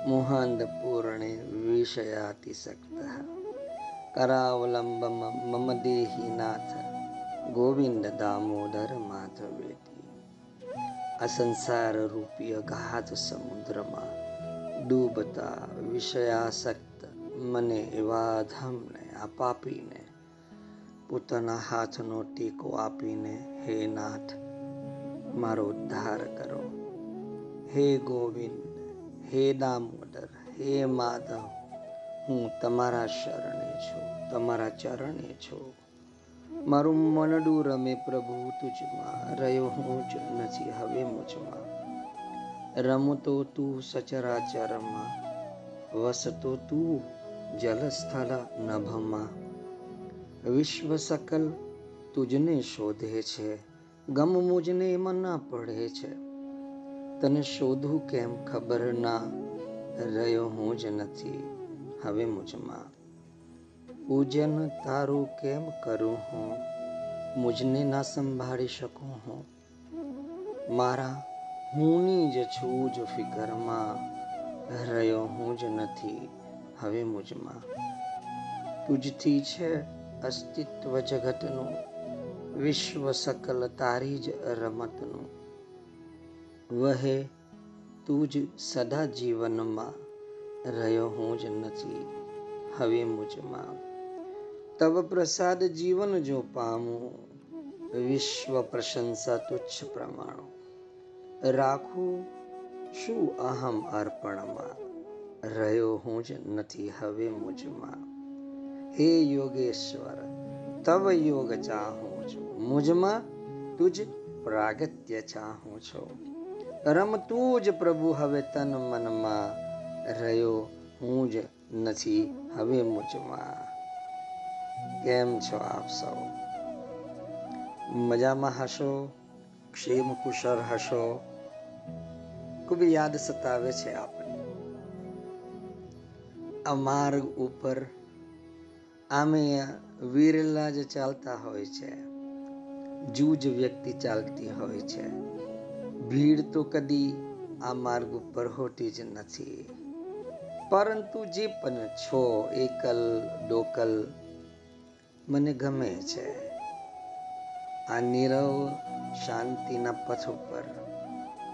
મોહાંધ પૂર્ણે વિષયાતિસક્ત કરાવલંબમ મમ દેહી નાથ ગોવિંદ દામોદર માધવેતી આ સંસાર રૂપી અગાધ સમુદ્રમાં ડૂબતા વિષયાસક્ત મને એવા ધમને આ પાપીને પોતાના હાથનો ટેકો આપીને હે નાથ મારો ઉદ્ધાર કરો હે ગોવિંદ હે દામોદર હે માધવ, હું તમારા શરણે છું, તમારા ચરણે છું. મારું મનડું રમે પ્રભુ તુજમાં, રહ્યો હું જ નથી હવે મુજમાં. રમતો તું સચરાચરમાં, વસતો તું જલસ્થલ નભમાં. વિશ્વ સકલ તુજને શોધે છે, ગમ મુજને એમાં ના પડે છે. તને શોધું કેમ ખબર ના? રહ્યો હું જ નથી. હવે મુજમાં. પૂજન તારું કેમ કરું હું? મુજને ના સંભાળી શકું હું? મારા હુંની જ છું જ ફિકરમાં. રહ્યો હું જ નથી. હવે મુજમાં. તુજથી છે અસ્તિત્વ જગતનું. વિશ્વ સકલ તારી જ રમતનું. વહે તું જ સદા જીવનમાં રહ્યો, હું જ નથી. હવે મુજમાં તવ પ્રસાદ જીવન જો પામું, વિશ્વ પ્રશંસા તુચ્છ પ્રમાણો. રાખું શું અહમ અર્પણમાં? રહ્યો, હું જ નથી. હવે મુજમાં હે યોગેશ્વર, તવ યોગ ચાહું છું. મુજમાં તુજ પ્રાગત્ય ચાહું છું. રમતું જ પ્રભુ, હવે તન મનમાં રહ્યો હું જ નથી, હવે મુજમાં. કેમ છો આપ સૌ? મજામાં હશો? ક્ષેમ કુશળ હશો? ખૂબ યાદ સતાવે છે આપણે આ માર્ગ ઉપર આમે વીરલા જ ચાલતા હોય છે. જૂજ વ્યક્તિ ચાલતી હોય છે. ભીડ તો કદી આ માર્ગ ઉપર હોતી જ નથી. પરંતુ જે પણ છો, એકલ, ડોકલ, મને ગમે છે. આ નીરવ શાંતિના પથ ઉપર,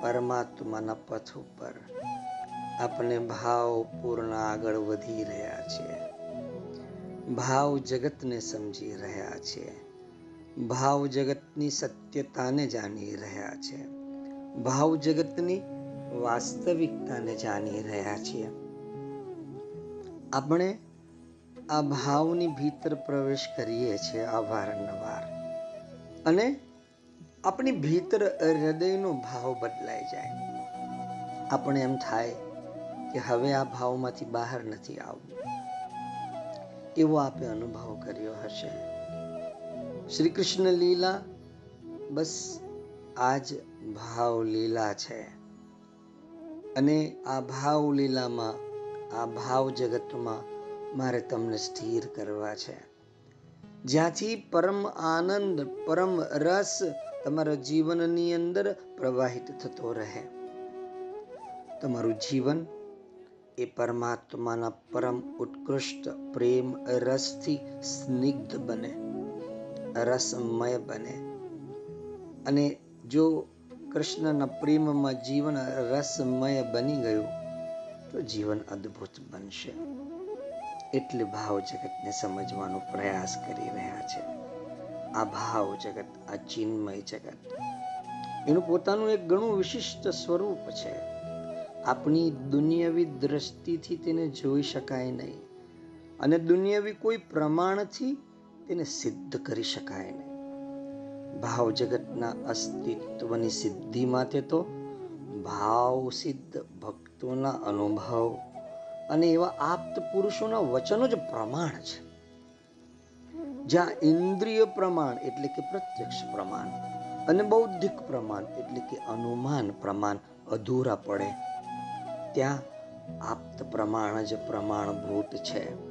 પરમાત્માના પથ ઉપર આપણે ભાવપૂર્ણ આગળ વધી રહ્યા છીએ. ભાવ જગતને સમજી રહ્યા છીએ. ભાવ જગતની સત્યતાને જાણી રહ્યા છે ભાવ જગતની વાસ્તવિકતાને જાણી રહ્યા છીએ. આપણે આ ભાવની ભીતર પ્રવેશ કરીએ છીએ અવારનવાર અને આપણી ભીતર હૃદયનો ભાવ બદલાઈ જાય. આપણે એમ થાય કે હવે આ ભાવમાંથી બહાર નથી આવવું. એવો આપે અનુભવ કર્યો હશે. શ્રી કૃષ્ણ લીલા બસ આ જ ભાવ લીલા છે. અને આ ભાવ લીલામાં, આ ભાવ જગતમાં મારે તમને સ્થિર કરવા છે. જ્યાંથી પરમ આનંદ, પરમ રસ તમારા જીવનની અંદર પ્રવાહિત થતો રહે. તમારું જીવન એ પરમાત્માના પરમ ઉત્કૃષ્ટ પ્રેમ રસથી સ્નિગ્ધ બને, રસમય બને. અને જો કૃષ્ણના પ્રેમમાં જીવન રસમય બની ગયું, તો જીવન અદ્ભુત બનશે. એટલે ભાવ જગતને સમજવાનો પ્રયાસ કરી રહ્યા છે. આ ભાવ જગત, આ ચિન્મય જગત, એનું પોતાનું એક ઘણું વિશિષ્ટ સ્વરૂપ છે. આપણી દુનિયાવી દ્રષ્ટિથી તેને જોઈ શકાય નહીં, અને દુનિયાવી કોઈ પ્રમાણથી તેને સિદ્ધ કરી શકાય નહીં. ભાવ જગતના અસ્તિત્વની સિદ્ધિ માટે તો ભાવ સિદ્ધ ભક્તોના અનુભવ અને એવા આપ્ત પુરુષોના વચનો જ પ્રમાણ છે. જ્યાં ઇન્દ્રિય પ્રમાણ એટલે કે પ્રત્યક્ષ પ્રમાણ અને બૌદ્ધિક પ્રમાણ એટલે કે અનુમાન પ્રમાણ અધૂરા પડે. ત્યાં આપ્ત પ્રમાણ જ પ્રમાણભૂત છે.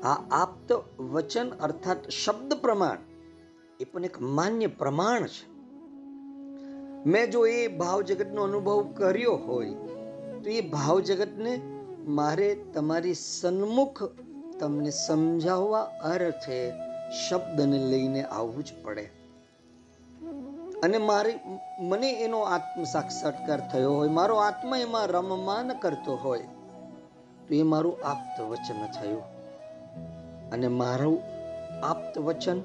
આ આપ્ત વચન અર્થાત શબ્દ પ્રમાણ એ પણ એક માન્ય પ્રમાણ છે. મેં જો એ ભાવ જગતનો અનુભવ કર્યો હોય, તો એ ભાવ જગતને મારે તમારી સન્મુખ તમને સમજાવવા અર્થે શબ્દને લઈને આવવું જ પડે. અને મારી, મને એનો આત્મ સાક્ષાત્કાર થયો હોય, મારો આત્મા એમાં રમમાન કરતો હોય, તો એ મારું આપ્ત વચન થયું. અને મારું આપ્ત વચન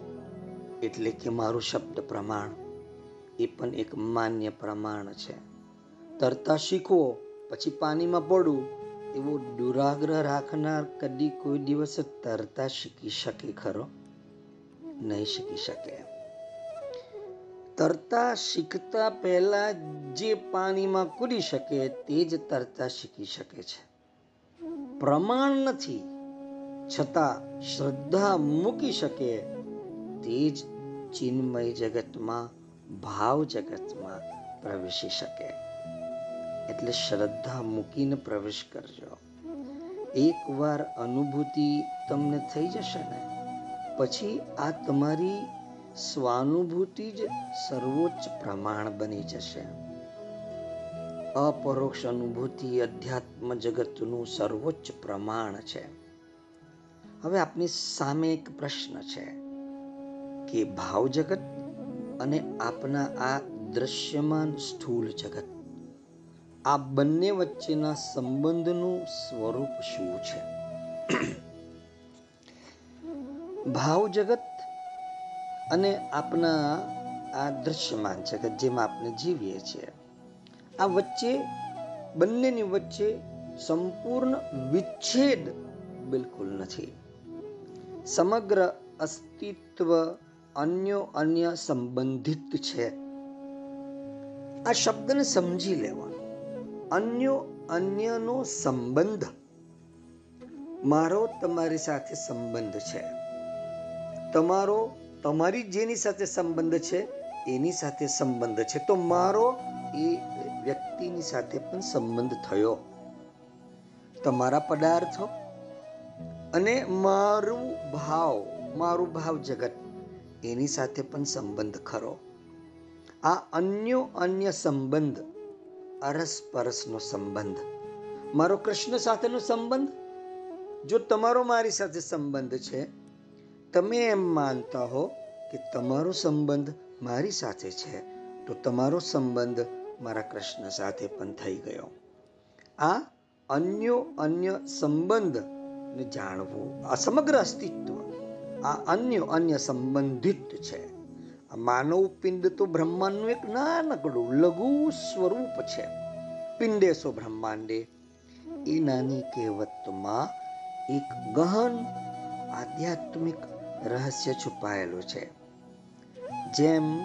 એટલે કે મારું શબ્દ પ્રમાણ. એ પણ એક માન્ય પ્રમાણ છે. તરતા શીખવો પછી પાણીમાં પડવું એવો દુરાગ્રહ રાખનાર કદી કોઈ દિવસ તરતા શીખી શકે ખરો? નહીં શીખી શકે. તરતા શીખતા પહેલા જે પાણીમાં કૂદી શકે તે જ તરતા શીખી શકે છે. પ્રમાણ નથી. છતાં શ્રદ્ધા મૂકી શકે તે જ ચિન્મય જગતમાં, ભાવ જગતમાં પ્રવેશી શકે. એટલે શ્રદ્ધા મૂકીને પ્રવેશ કરજો. એકવાર અનુભૂતિ તમને થઈ જશે ને, પછી આ તમારી સ્વાનુભૂતિ જ સર્વોચ્ચ પ્રમાણ બની જશે. અપરોક્ષ અનુભૂતિ અધ્યાત્મ જગતનું સર્વોચ્ચ પ્રમાણ છે. હવે આપની સામે એક પ્રશ્ન છે. કે ભાવ જગત અને આપના આ દ્રશ્યમાન સ્થૂલ જગત. આ બંને વચ્ચેના સંબંધનું સ્વરૂપ શું છે? ભાવ જગત અને આપના આ દ્રશ્યમાન જગત જેમાં આપણે જીવીએ છીએ. આ વચ્ચે, બંનેની વચ્ચે સંપૂર્ણ વિચ્છેદ બિલકુલ નથી. સમગ્ર અસ્તિત્વ અન્યો અન્ય સંબંધિત છે. આ શબ્દને સમજી લેવાનો. અન્યો અન્યનો સંબંધ મારો તમારી સાથે સંબંધ છે. તમારો તમારી જેની સાથે સંબંધ છે, એની સાથે સંબંધ છે. તો મારો એ વ્યક્તિની સાથે પણ સંબંધ થયો. તમારા પદાર્થો અને મારું ભાવ મારું ભાવ જગત. એની સાથે પણ સંબંધ ખરો. આ અન્યો અન્ય સંબંધ, અરસપરસનો સંબંધ. મારો કૃષ્ણ સાથેનો સંબંધ? જો તમારો મારી સાથે સંબંધ છે, તમે એમ માનતા હો કે તમારો સંબંધ મારી સાથે છે, તો તમારો સંબંધ મારા કૃષ્ણ સાથે પણ થઈ ગયો. આ અન્યો અન્ય સંબંધને જાણવું આ સમગ્ર અસ્તિત્વ આ અન્ય અન્ય સંબંધિત છે. માનવ પિંડ તો બ્રહ્માંડનું એક નાનકડું લઘુ સ્વરૂપ છે. પિંડેસો બ્રહ્માંડે. એ નાની કહેવતમાં એક ગહન આધ્યાત્મિક રહસ્ય છુપાયેલું છે. જેમ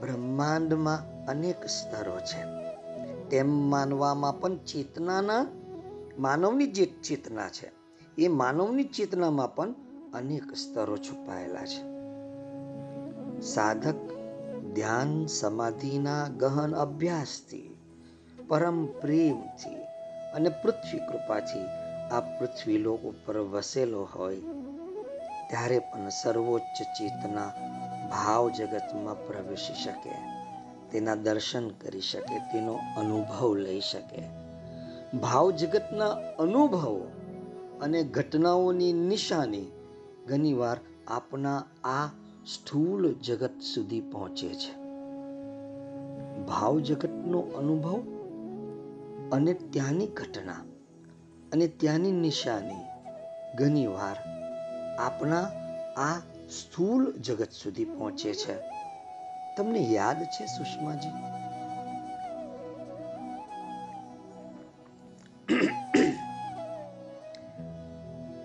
બ્રહ્માંડમાં અનેક સ્તરો છે, તેમ માનવામાં પણ ચેતનાના, માનવની જે ચેતના છે, એ માનવની ચેતનામાં પણ અનેક સ્તરો છુપાયેલા છે. સાધક ધ્યાન સમાધિના ગહન અભ્યાસથી, પરમ પ્રેમથી અને પૃથ્વી કૃપાથી આ પૃથ્વી લોક ઉપર વસેલો હોય, ત્યારે પણ સર્વોચ્ચ ચેતના ભાવ જગતમાં પ્રવેશી શકે, તેના દર્શન કરી શકે, તેનો અનુભવ લઈ શકે. ભાવ જગતના અનુભવો અને ઘટનાઓની નિશાની ઘણીવાર આપના આ સ્થૂળ જગત સુધી પહોંચે છે. ભાવ જગતનો અનુભવ અને ત્યાંની ઘટના અને ત્યાંની નિશાની ઘણીવાર આપણા આ સ્થૂળ જગત સુધી પહોંચે છે. તમને યાદ છે સુષ્માજી?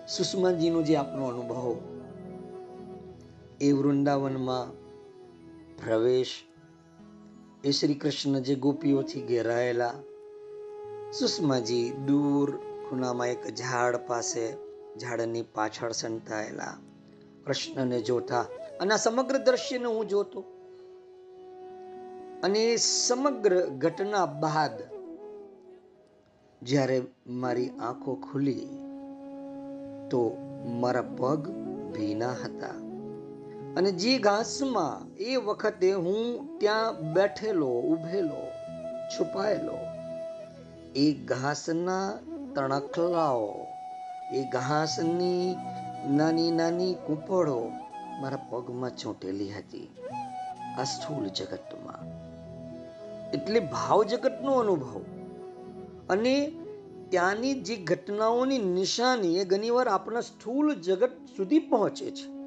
સુષ્માજીનો જે આપનો અનુભવ, એ વૃંદાવનમાં પ્રવેશ, એ શ્રી કૃષ્ણ જે ગોપીઓથી ઘેરાયેલા, સુષ્માજી દૂર ખૂણામાં એક ઝાડ પાસે, ઝાડની પાછળ સંતાયેલા, કૃષ્ણને જોતા અને આ સમગ્ર દ્રશ્યને હું જોતો. અને એ સમગ્ર ઘટના બાદ જ્યારે મારી આંખો ખુલી તો મારા પગ ભીના હતા. અને જે ઘાસમાં એ વખતે હું ત્યાં બેઠેલો, ઉભેલો, છુપાયેલો, એ ઘાસના તણખલાઓ, એ ઘાસની નાની નાની કૂંપળો મારા પગમાં ચોંટેલી હતી. આ સ્થૂળ જગતમાં. એટલે ભાવ જગતનો અનુભવ. અને ત્યાંની જે ઘટનાઓની નિશાની એ ઘણીવાર આપણા સ્થૂળ જગત સુધી પહોંચે છે.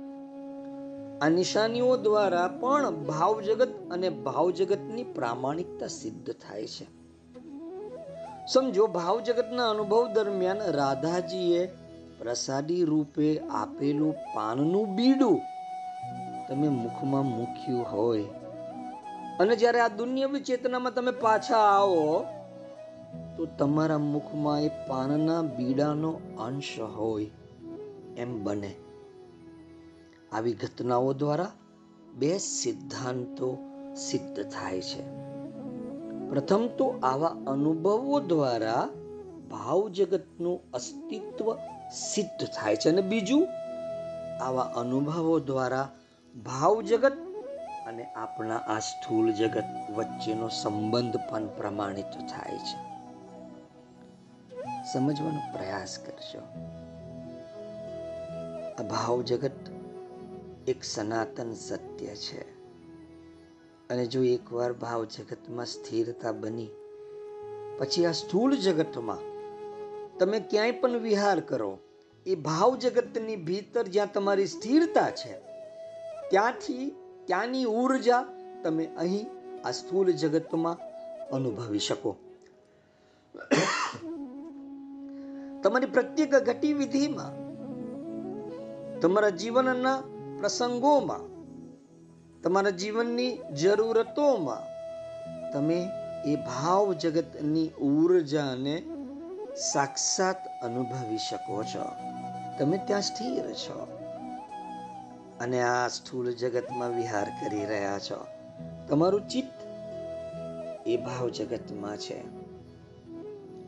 આ નિશાનીઓ દ્વારા પણ ભાવ જગત અને ભાવ જગતની પ્રામાણિકતા સિદ્ધ થાય છે. સમજો, ભાવ જગતના અનુભવ દરમિયાન રાધાજીએ પ્રસાદી રૂપે આપેલું પાનનું બીડું તમે મુખમાં મૂક્યું હોય. અને જ્યારે આ દુનિયાવી ચેતનામાં તમે પાછા આવો તો તમારા મુખમાં એ પાનના બીડાનો અંશ હોય એમ બને. આવી ઘટનાઓ દ્વારા બે સિદ્ધાંતો સિદ્ધ થાય છે. પ્રથમ તો આવા અનુભવો દ્વારા ભાવ જગતનું અસ્તિત્વ સિદ્ધ થાય છે અને બીજું, આવા અનુભવો દ્વારા ભાવ જગત અને આપણા આ સ્થૂળ જગત વચ્ચેનો સંબંધ પણ પ્રમાણિત થાય છે. સમજવાનો પ્રયાસ કરજો આ ભાવ જગત એક સનાતન સત્ય છે. અને જો એકવાર ભાવ જગતમાં સ્થિરતા બની, પછી આ સ્થૂળ જગતમાં તમે ક્યાંય પણ વિહાર કરો, એ ભાવ જગતની ભીતર જ્યાં તમારી સ્થિરતા છે, ત્યાંથી ત્યાંની ઊર્જા તમે અહીં આ સ્થૂળ જગતમાં અનુભવી શકો. તમારી પ્રત્યેક ગતિવિધિમાં, તમારા જીવનના પ્રસંગોમાં, તમારા જીવનની જરૂરતોમાં તમે એ ભાવ જગતની ઊર્જાને સાક્ષાત અનુભવી શકો છો. તમે ત્યાં સ્થિર છો અને આ સ્થૂળ જગતમાં વિહાર કરી રહ્યા છો. તમારું ચિત્ત એ ભાવ જગતમાં છે.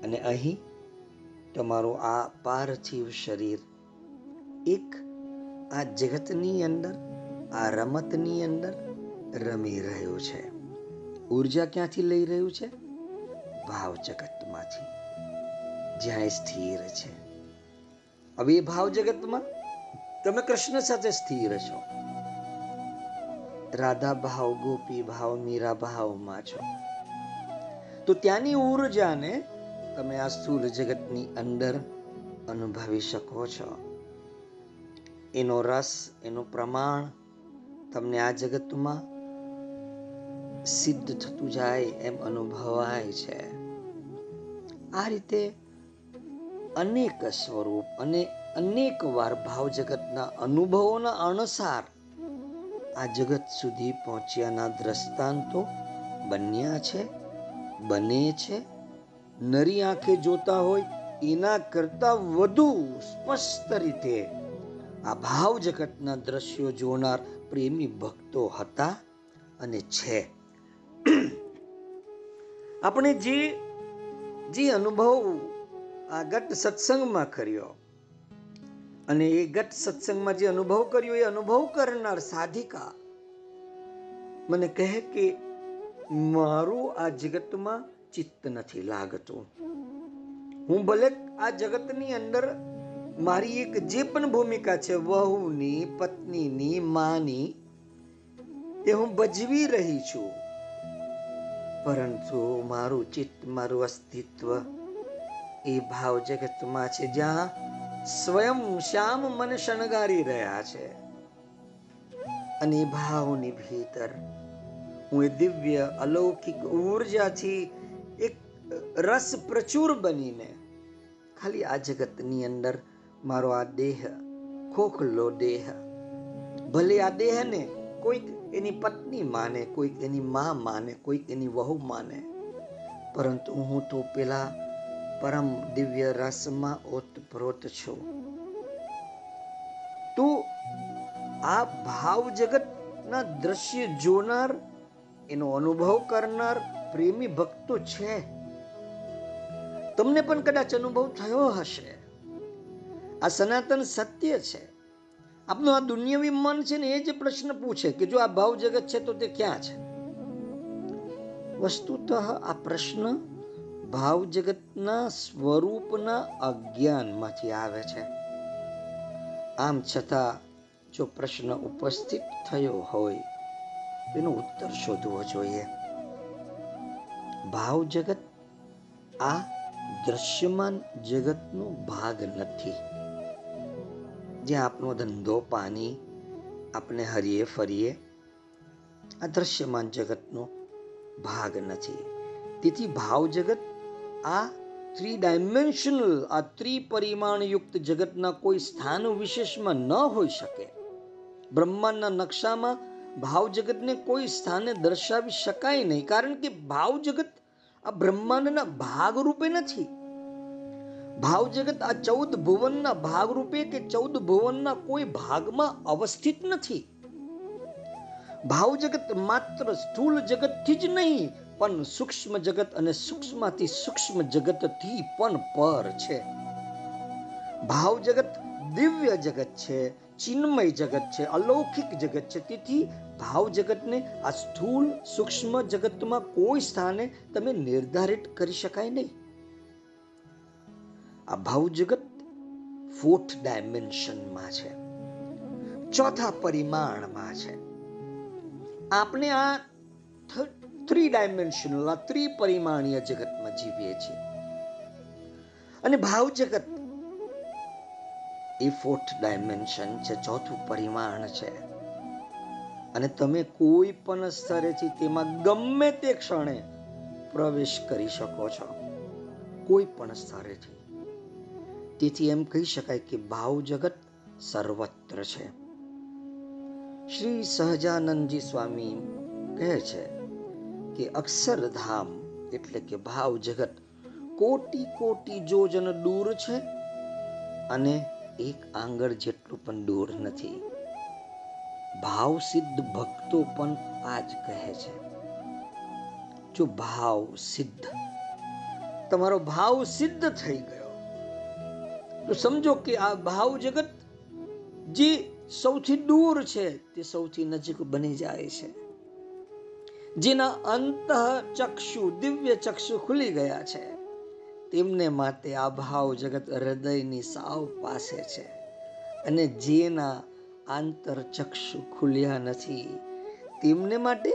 અને અહીં તમારું આ પાર્થિવ શરીર એક આ જગતની અંદર, આ રમતની અંદર રમી રહ્યું છે. ઊર્જા ક્યાંથી લઈ રહ્યું છે? ભાવ જગતમાંથી. જ્યાં સ્થિર છે. હવે એ ભાવ જગતમાં તમે કૃષ્ણ સાથે સ્થિર છો. રાધા ભાવ, ગોપી ભાવ, મીરા ભાવમાં છો. તો ત્યાંની ઉર્જાને તમે આ સ્થૂલ જગતની અંદર અનુભવી શકો છો. એનો રસ, એનું પ્રમાણ તમને આ જગતમાં સિદ્ધ થતું જાય એમ અનુભવાય છે. આ રીતે અનેક સ્વરૂપ અને અનેક વાર ભાવ જગતના અનુભવોના અનુસાર આ જગત સુધી પહોંચ્યાના દ્રષ્ટાંતો બન્યા છે, બને છે નરી આંખે જોતા હોય, એના કરતા વધુ સ્પષ્ટ રીતે આ ભાવ જગતના દ્રશ્યો જોનાર પ્રેમી ભક્તો હતા અને છે. આપણે જે જે અનુભવ આ ગત સત્સંગમાં કર્યો અને એ ગત સત્સંગમાં જે અનુભવ કર્યો, એ અનુભવ કરનાર સાધિકા મને કહે કે મારું આ જગતમાં ચિત્ત નથી લાગતું. હું ભલે આ જગતની અંદર મારી એક જે પણ ભૂમિકા છે, વહુની, પત્નીની, માની, એ હું ભજવી રહી છું. પરંતુ મારું ચિત્ત, મારું અસ્તિત્વ એ ભાવ જગતમાં છે, જ્યાં સ્વયં શ્યામ મને શણગારી રહ્યા છે. અને ભાવની ભીતર હું એ દિવ્ય, અલૌકિક ઉર્જાથી એક રસ પ્રચુર બનીને. ખાલી આ જગતની અંદર મારો આ દેહ, ખોખલો દેહ. ભલે આ દેહને કોઈક એની પત્ની માને, કોઈક એની મા માને, કોઈક એની વહુ માને, પરંતુ હું તો પેલા પરમ દિવ્ય રસમાં ઓતપ્રોત છું. તો આ ભાવ જગતના દ્રશ્ય જોનાર, એનો અનુભવ કરનાર પ્રેમી ભક્તો છે. તમને પણ કદાચ અનુભવ થયો હશે. આ સનાતન સત્ય છે. આપનું આ દુનિયાવી મન છે ને એ જ પ્રશ્ન પૂછે કે જો આ ભાવ જગત છે તો તે ક્યાં છે? વસ્તુતઃ આ પ્રશ્ન ભાવ જગતના સ્વરૂપના અજ્ઞાનમાંથી આવે છે. આમ છતાં જો પ્રશ્ન ઉપસ્થિત થયો હોય, એનો ઉત્તર શોધવો જોઈએ. ભાવ જગત આ દ્રશ્યમાન જગતનો ભાગ નથી. જ્યાં આપનો ધંધો, પાણી, આપણે હરીએ ફરીએ, આ દ્રશ્યમાન જગતનો ભાગ નથી. તેથી ભાવ જગત આ થ્રી ડાયમેન્શનલ આ ત્રિપરિમાણયુક્ત જગતના કોઈ સ્થાન વિશેષમાં ન હોઈ શકે. બ્રહ્માંડના નકશામાં ભાવ જગતને કોઈ સ્થાને દર્શાવી શકાય નહીં, કારણ કે ભાવ જગત આ બ્રહ્માંડના ભાગ રૂપે નથી. ભાવ જગત આ ચૌદ ભુવનના ભાગ રૂપે કે ચૌદ ભુવનના કોઈ ભાગમાં અવસ્થિત નથી. ભાવ જગત માત્ર સ્થૂળ જગતથી જ નહીં, પણ સૂક્ષ્મ જગત અને સૂક્ષ્મથી સૂક્ષ્મ જગતથી પણ પર છે. ભાવ જગત દિવ્ય જગત છે, ચિન્મય જગત છે, અલૌકિક જગત છે. તેથી ભાવ જગતને આ સ્થૂળ સૂક્ષ્મ જગતમાં કોઈ સ્થાને તમે નિર્ધારિત કરી શકાય નહીં. આ ભાવ જગત ફોર્થ ડાયમેન્શનમાં છે. ચોથા પરિમાણમાં છે. આપણે આ થ્રી ડાયમેન્શનલ આ ત્રિપરિમાણીય જગતમાં જીવીએ છીએ. અને ભાવ જગત એ ફોર્થ ડાયમેન્શન છે, ચોથું પરિમાણ છે. અને તમે કોઈ પણ સ્તરેથી તેમાં ગમે તે ક્ષણે પ્રવેશ કરી શકો છો. કોઈ પણ સ્તરેથી તેથી એમ કહી શકાય કે ભાવ જગત સર્વત્ર છે. શ્રી સહજાનંદજી સ્વામી કહે છે કે અક્ષરધામ એટલે કે ભાવ જગત કોટી કોટી જોજન દૂર છે અને એક આંગળ જેટલું પણ દૂર નથી. ભાવ સિદ્ધ ભક્તો પણ આ જ કહે છે. જો ભાવ સિદ્ધ, તમારો ભાવ સિદ્ધ થઈ ગયો, તો સમજો કે આ ભાવ જગત જે સૌથી દૂર છે, તે સૌથી નજીક બની જાય છે. જેના અંત ચક્ષુ, દિવ્ય ચક્ષુ ખુલી ગયા છે. તેમને માટે આ ભાવ જગત હૃદયની સાવ પાસે છે અને જેના આંતર ચક્ષુ ખુલ્યા નથી, તેમને માટે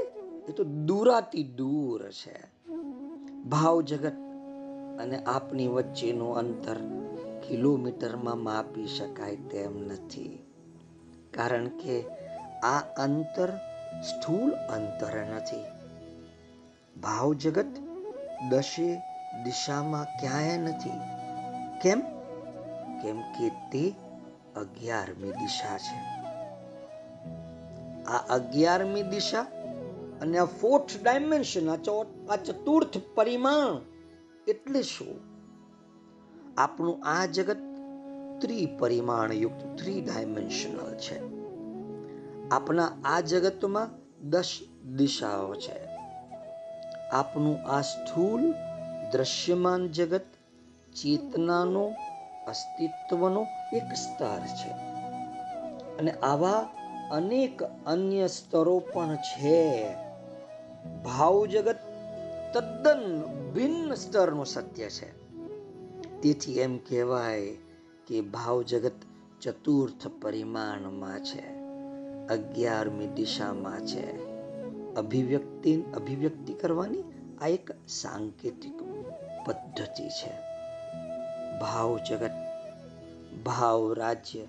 એ તો દૂરાતી દૂર છે. ભાવ જગત અને આપની વચ્ચેનું અંતર કિલોમીટરમાં માપી શકાય તેમ નથી, કારણ કે આ અંતર સ્થૂળ અંતર નથી. ભાવ જગત દશે દિશામાં ક્યાંય નથી. કેમ? કેમ કે તે અગિયારમી દિશા છે. આ અગિયારમી દિશા અને આ ફોર્થ ડાયમેન્શન આ આ ચતુર્થ પરિમાણ એટલે શું? આપણું આ જગત ત્રિપરિમાણયુક્ત થ્રી ડાયમેન્શનલ છે. આપણા આ જગતમાં દસ દિશાઓ છે. આપનું આ સ્થૂલ દ્રશ્યમાન જગત ચેતનાનો અસ્તિત્વનો એક સ્તર છે. અને આવા અનેક અન્ય સ્તરો પણ છે. ભાવ જગત તદ્દન ભિન્ન સ્તરનું સત્ય છે. તેથી એમ કહેવાય કે ભાવ જગત ચતુર્થ પરિમાણમાં છે. અગિયારમી દિશામાં છે. અભિવ્યક્તિ અભિવ્યક્તિ કરવાની આ એક સાંકેતિક પદ્ધતિ છે. ભાવ જગત, ભાવ રાજ્ય,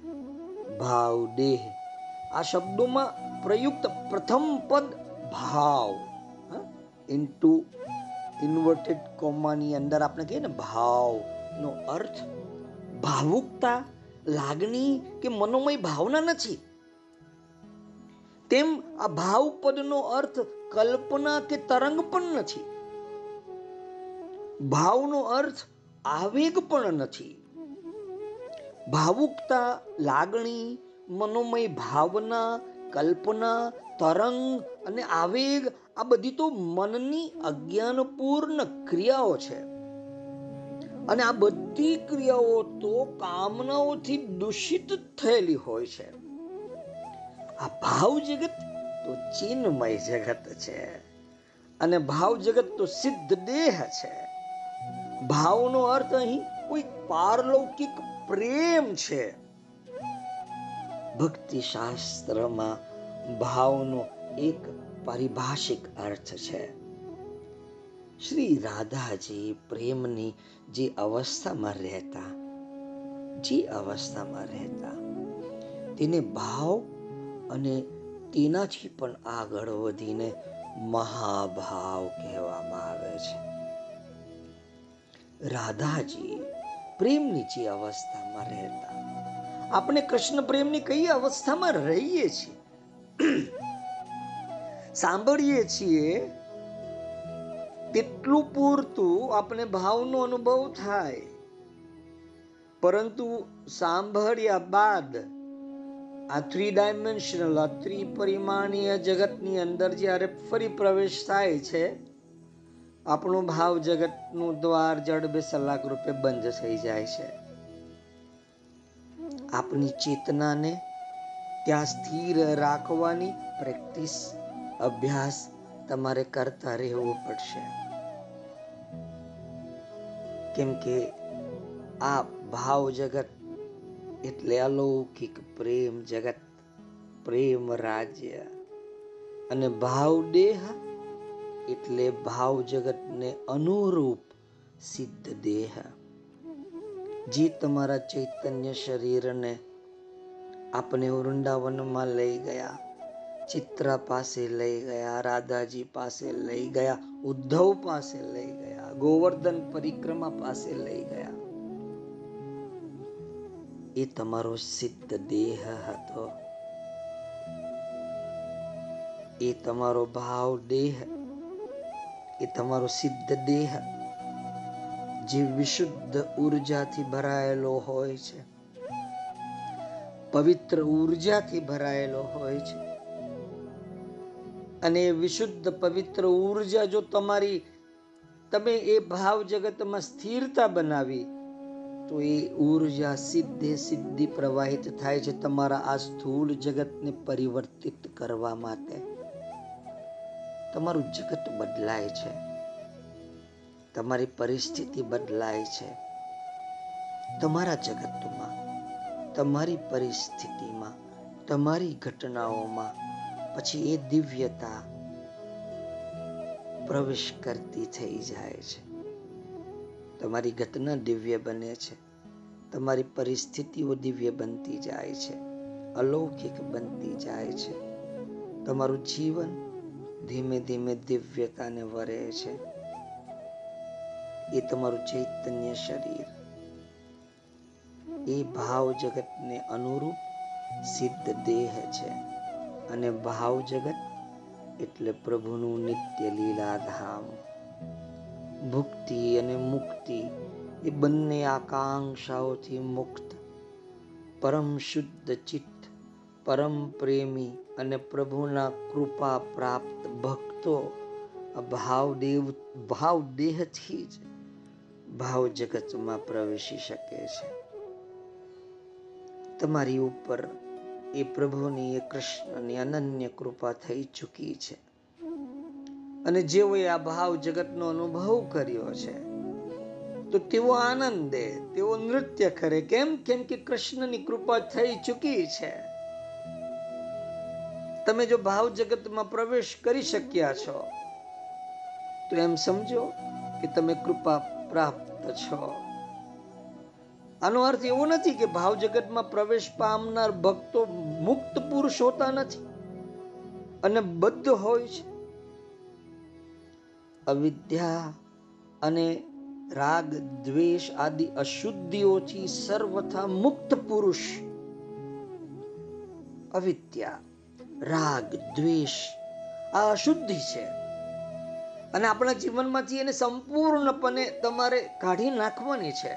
ભાવ દેહ, આ શબ્દોમાં પ્રયુક્ત પ્રથમ પદ ભાવ ઇન્ટુ ઇન્વર્ટેડ કોમાની અંદર આપણે કહીએ ને ભાવનો અર્થ ભાવુકતા, લાગણી કે મનોમય ભાવના નથી. તેમ આ ભાવ પદનો અર્થ કલ્પના કે તરંગ પણ નથી. ભાવનો અર્થ આવેગ પણ નથી. ભાવુકતા, લાગણી, મનોમય ભાવના, કલ્પના, તરંગ અને આવેગ આ બધી તો મનની અજ્ઞાનપૂર્ણ ક્રિયાઓ છે. અને આ બધી ક્રિયાઓ તો કામનાઓથી દૂષિત થયેલી હોય છે. આ ભાવ જગત તો ચિન્મય જગત છે. અને ભાવ જગત તો સિદ્ધ દેહ છે. ભાવનો અર્થ અહીં કોઈ પારલૌકિક પ્રેમ છે. ભક્તિ શાસ્ત્રમાં ભાવનો એક પારિભાષિક અર્થ છે. શ્રી રાધાજી પ્રેમની જે અવસ્થામાં રહેતા, જે અવસ્થામાં રહેતા, તેને ભાવ અને તેનાથી પણ આગળ વધીને મહાભાવ કહેવામાં આવે છે. રાધાજી પ્રેમની જે અવસ્થામાં રહેતા. આપણે કૃષ્ણ પ્રેમની કઈ અવસ્થામાં રહીએ છીએ? સાંભળીએ છીએ, તેટલું પૂરતું આપણે ભાવનો અનુભવ થાય. પરંતુ સાંભળ્યા બાદ આ થ્રી ડાયમેન્શનલ આ ત્રિપરિમાણીય જગતની અંદર જ્યારે ફરી પ્રવેશ થાય છે આપણું ભાવ જગતનું દ્વાર જડ બે સલાક રૂપે બંધ થઈ જાય છે. આપની ચેતનાને ત્યાં સ્થિર રાખવાની પ્રેક્ટિસ, અભ્યાસ તમારે કરતા રહેવું પડશે. કેમ કે આ ભાવ જગત એટલે અલૌકિક પ્રેમ જગત, પ્રેમ રાજ્ય. અને ભાવ દેહ એટલે ભાવ જગતને અનુરૂપ સિદ્ધ દેહ. જે તમારા ચૈતન્ય શરીરને આપણે વૃંદાવનમાં લઈ ગયા, ચિત્રા પાસે લઈ ગયા, રાધાજી પાસે લઈ ગયા, ઉદ્ધવ પાસે લઈ ગયા, ગોવર્ધન પરિક્રમા પાસે લઈ ગયા. એ તમારો સિદ્ધ દેહ હતો. એ તમારો ભાવ દેહ એ તમારો સિદ્ધ દેહ, જે વિશુદ્ધ ઉર્જાથી ભરાયેલો હોય છે. પવિત્ર ઉર્જાથી ભરાયેલો હોય છે. અને વિશુદ્ધ પવિત્ર ઊર્જા જો તમારી, તમે એ ભાવ જગતમાં સ્થિરતા બનાવી, તો એ ઊર્જા સિદ્ધે સિદ્ધિ પ્રવાહિત થાય છે તમારા આ સ્થૂળ જગતને પરિવર્તિત કરવા માટે. તમારું જગત બદલાય છે. તમારી પરિસ્થિતિ બદલાય છે. તમારા જગતમાં, તમારી પરિસ્થિતિમાં, તમારી ઘટનાઓમાં પછી એ દિવ્યતા પ્રવેશ કરતી થઈ જાય છે. તમારી ઘટના દિવ્ય બને છે. તમારી પરિસ્થિતિઓ દિવ્ય બનતી જાય છે. અલૌકિક બનતી જાય છે. તમારું જીવન ધીમે ધીમે દિવ્યતાને વરે છે. એ તમારું ચૈતન્ય શરીર. એ ભાવ જગતને અનુરૂપ સિદ્ધ દેહ છે અને ભાવ જગત એટલે પ્રભુનું નિત્ય લીલાધામ. ભુક્તિ અને મુક્તિ એ બંને આકાંક્ષાઓથી મુક્ત. પરમ શુદ્ધ ચિત્ત, પરમ પ્રેમી અને પ્રભુના કૃપા પ્રાપ્ત ભક્તો ભાવ ભાવદેહથી દેહથી જ ભાવ જગતમાં પ્રવેશી શકે છે. તમારી ઉપર એ પ્રભુની, એ કૃષ્ણની અનન્ય કૃપા થઈ ચૂકી છે. અને જેઓએ આ ભાવ જગતનો અનુભવ કર્યો છે, તો તેઓ આનંદે, તેઓ નૃત્ય કરે. કેમ? કેમ કે કૃષ્ણની કૃપા થઈ ચૂકી છે. તમે જો ભાવ જગતમાં પ્રવેશ કરી શક્યા છો, તો એમ સમજો કે તમે કૃપા પ્રાપ્ત છો. આનો અર્થ એવો નથી કે ભાવ જગતમાં પ્રવેશ પામનાર ભક્તો મુક્ત પુરુષ હોતા નથી અને બદ્ધ હોય છે. અવિદ્યા અને રાગ, દ્વેષ આદિ અશુદ્ધિઓથી સર્વથા મુક્ત પુરુષ અવિદ્યા. રાગ, દ્વેષ, આ અશુદ્ધિ છે. અને આપણા જીવનમાંથી એને સંપૂર્ણપણે તમારે કાઢી નાખવાની છે.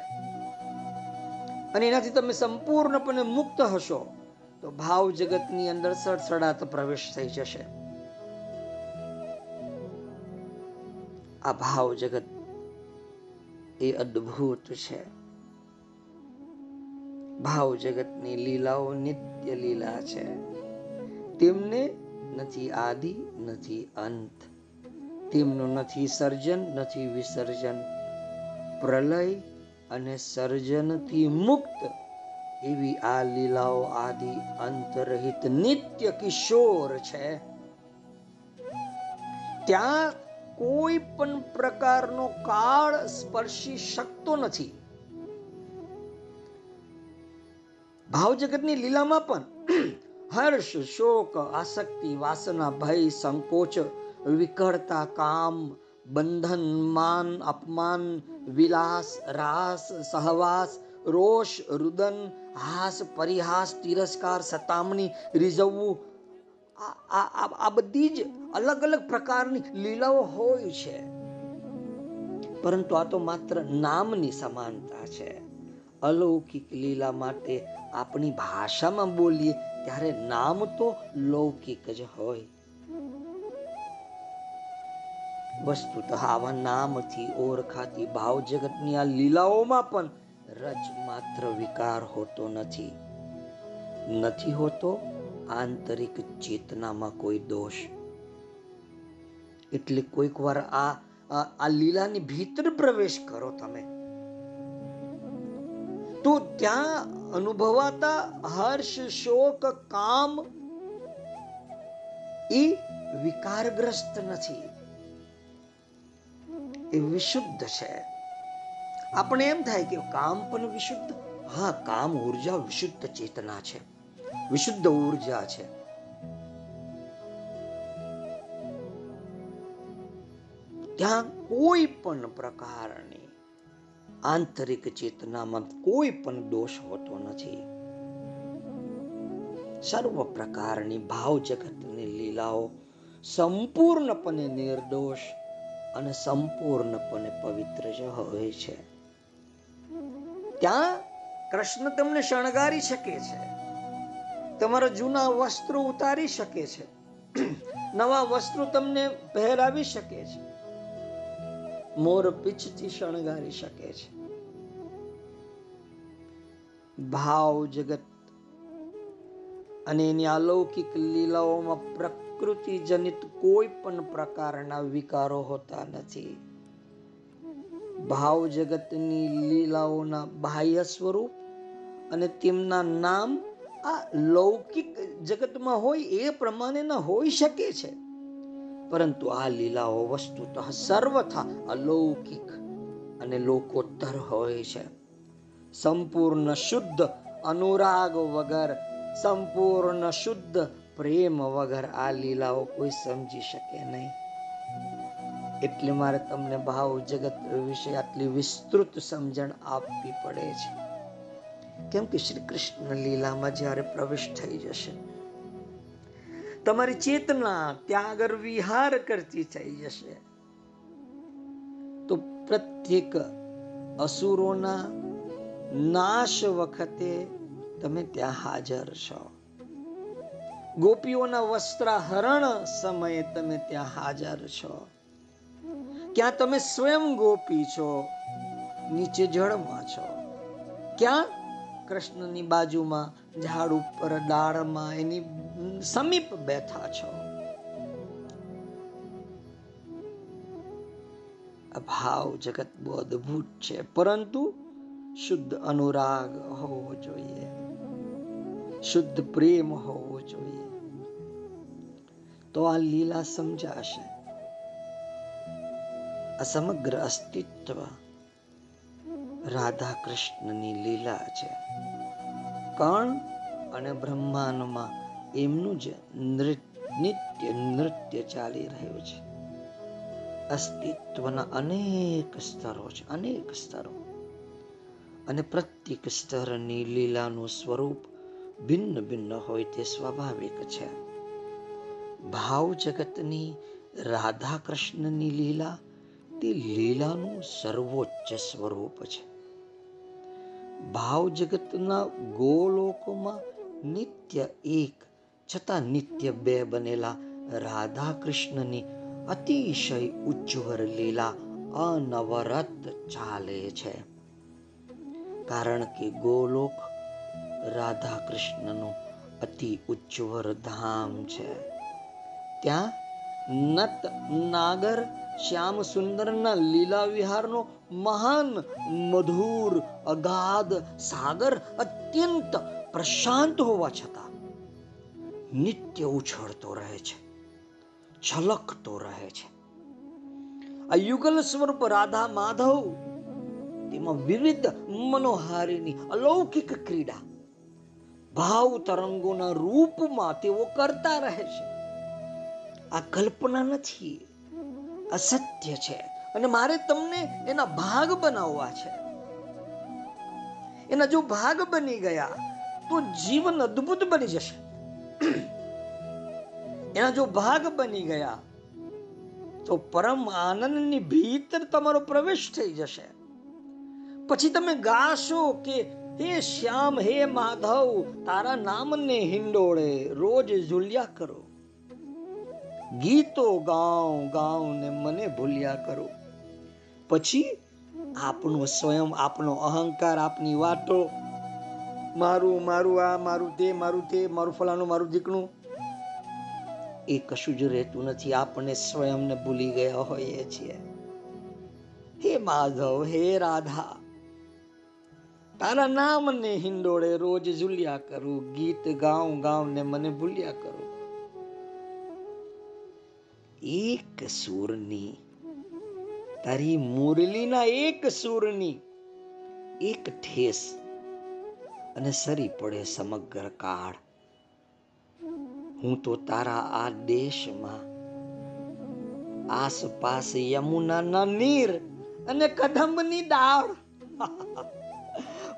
અને એનાથી તમે સંપૂર્ણપણે મુક્ત હશો, તો ભાવ જગતની અંદર સડસડાટ પ્રવેશ થઈ જશે. આ ભાવ જગત એ અદ્ભુત છે. ભાવ જગતની લીલાઓ નિત્ય લીલા છે. તેમને નથી આદિ, નથી અંત. તેમનું નથી સર્જન, નથી વિસર્જન. પ્રલય અને સર્જનથી મુક્ત એવી આ લીલાઓ આદિ અંતરહિત નિત્ય કિશોર છે. ત્યાં કોઈ પણ પ્રકારનો કાળ સ્પર્શી શકતો નથી. ભાવ જગતની લીલામાં પણ હર્ષ, શોક, આસક્તિ, વાસના, ભય, સંકોચ, વિકળતા, કામ, બંધન, માન, અપમાન, વિલાસ, રાસ, સહવાસ, રોષ, રુદન, હાસ, પરિહાસ, તિરસ્કાર, સતામણી, રીઝવવું. આ બધી જ અલગ અલગ પ્રકારની લીલાઓ હોય છે. પરંતુ આ તો માત્ર નામની સમાનતા છે. અલૌકિક લીલા માટે આપણી ભાષામાં બોલીએ, ત્યારે નામ તો લૌકિક જ હોય. વસ્તુત આવા નામથી ઓળખાતી ભાવ જગતની આ લીલાઓમાં પણ રજ માત્ર વિકાર હોતો નથી. નથી હોતો આંતરિક ચેતનામાં કોઈ દોષ. એટલે કોઈક વાર આ આ લીલાની ભીતર પ્રવેશ કરો તમે. તો ત્યાં અનુભવાતા હર્ષ, શોક, કામ એ વિકારગ્રસ્ત નથી. એ વિશુદ્ધ છે. આપણે એમ થાય કે કામ પણ વિશુદ્ધ? હા, કામ, ઊર્જા, વિશુદ્ધ ચેતના છે. વિશુદ્ધ ઊર્જા છે. ત્યાં કોઈ પણ પ્રકારની આંતરિક ચેતનામાં કોઈ પણ દોષ હોતો નથી. સર્વ પ્રકારની ભાવ જગતની લીલાઓ સંપૂર્ણપણે નિર્દોષ અને સંપૂર્ણપણે પવિત્ર જ હોય છે. ત્યાં કૃષ્ણ તમને શણગારી શકે છે. તમારા જૂના વસ્ત્રો ઉતારી શકે છે. નવા વસ્ત્રો તમને પહેરાવી શકે છે. મોર પીછથી શણગારી શકે છે. ભાવ જગત. અને એની અલૌકિક લીલાઓમાં પ્રકૃતિ જનિત કોઈ પણ પ્રકારના વિકારો હોતા નથી. ભાવ જગતની લીલાઓના બાહ્ય સ્વરૂપ અને તેમના નામ આ લૌકિક જગતમાં હોય એ પ્રમાણેના હોઈ શકે છે. પરંતુ આ લીલાઓ વસ્તુતઃ સર્વથા અલૌકિક અને લોકોત્તર હોય છે. સંપૂર્ણ શુદ્ધ અનુરાગ વગર, સંપૂર્ણ શુદ્ધ પ્રેમ વગર આ લીલાઓ કોઈ સમજી શકે નહીં. એટલે મારે તમને ભાવ જગત વિશે આટલી વિસ્તૃત સમજણ આપવી પડે છે. કેમ કે શ્રી કૃષ્ણ લીલામાં જ્યારે પ્રવેશ થઈ જશે, તમારી ચેતના ત્યાં આગળ વિહાર કરતી થઈ જશે. તો પ્રત્યેક અસુરોના નાશ વખતે તમે ત્યાં હાજર છો. ગોપીઓના વસ્ત્રાહરણ સમયે તમે ત્યાં હાજર છો. ક્યાં તમે સ્વયં ગોપી છો, નીચે જળમાં છો. ક્યાં? કૃષ્ણની બાજુમાં, ઝાડ ઉપર, ડાળમાં, એની સમીપ બેઠા છો. ભાવ જગત બહુ અદભુત છે. પરંતુ શુદ્ધ અનુરાગ હોવો જોઈએ. શુદ્ધ પ્રેમ હોવો જોઈએ. તો આ લીલા સમજાશે. આ સમગ્ર અસ્તિત્વ રાધા કૃષ્ણની લીલા છે. કણ અને બ્રહ્માંડમાં એમનું જ નિત્ય નૃત્ય ચાલી રહ્યું છે. અસ્તિત્વના અનેક સ્તરો છે, અનેક સ્તરો. અને પ્રત્યેક સ્તરની લીલાનું સ્વરૂપ ભિન્ન ભિન્ન હોય તે સ્વાભાવિક છે. ભાવ જગતની રાધા કૃષ્ણની લીલા તે લીલાનું સર્વોચ્ચ સ્વરૂપ છે. ભાવ જગતના ગોલોકોમાં નિત્ય એક છતાં નિત્ય બે બનેલા રાધા કૃષ્ણની અતિશય ઉજ્જવળ લીલા અનવરત ચાલે છે. કારણ કે ગોલોક રાધા કૃષ્ણનું અતિ ઉચ્ચવર ધામ છે. ત્યાં નત નાગર શ્યામ સુંદરના લીલા વિહારનો મહાન, મધુર, અગાધ સાગર અત્યંત પ્રશાંત હોવા છતાં નિત્ય ઉછળતો રહે છે, છલકતો રહે છે. આ યુગલ સ્વરૂપ રાધા માધવ તેમાં વિવિધ મનોહારીની અલૌકિક ક્રીડા ભાવ તરંગોના રૂપમાં તેઓ કરતા રહે છે આ કલ્પના નથી અસત્ય છે અને મારે તમને એના ભાગ બનાવવા છે એના જો ભાગ બની ગયા તો જીવન અદ્ભુત બની જશે એના જો ભાગ બની ગયા તો પરમ આનંદની ભીતર તમારો પ્રવેશ થઈ જશે પછી તમે ગાશો કે, હે શ્યામ, હે માધવ, તારા નામને હિંડોળે, રોજ ઝૂલ્યા કરો. ગીતો ગાઉં ગાઉં ને મને ભૂલ્યા કરો. પછી આપણો સ્વયં આપણો અહંકાર, આપની વાતો, મારું મારું આ, મારું તે મારું તે, મારું ફલાનું મારું દીકણું. એ કશું જ રહેતું નથી આપણને સ્વયંને ભૂલી ગયા હોઈએ છીએ. હે માધવ, હે રાધા તારા નામને હિંડોળે રોજ ઝુલ્યા કરું, ગીત ગાઉં ગાઉં ને મને ભૂલ્યા કરું. એક સૂરની, તારી મુરલીના એક સૂરની, એક ઠેસ અને સરી પડે સમગ્ર કાળ. હું તો તારા આ દેશમાં આસપાસ યમુનાના નીર અને કદંબની દાળ.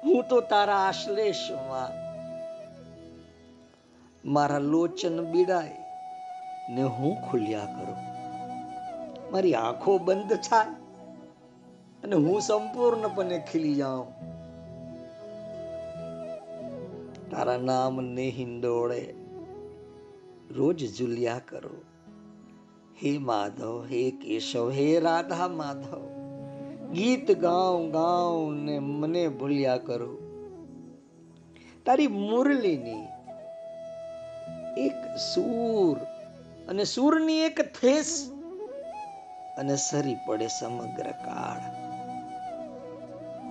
હું તો તારા આશ્લેષમાં મારા લોચન બીડાય ને હું ખુલ્યા કરું. મારી આંખો બંધ થાય અને હું સંપૂર્ણપણે ખીલી જાઉં. તારા નામ ને હિંડોળે રોજ ઝુલ્યા કરો. હે માધવ, હે કેશવ, હે રાધા માધવ ગીત ગાઉં ગાઉં ને મને ભૂલ્યા કરો. તારી મુરલીની એક સૂર અને સૂરની એક થેસ અને સરી પડે સમગ્ર કાળ.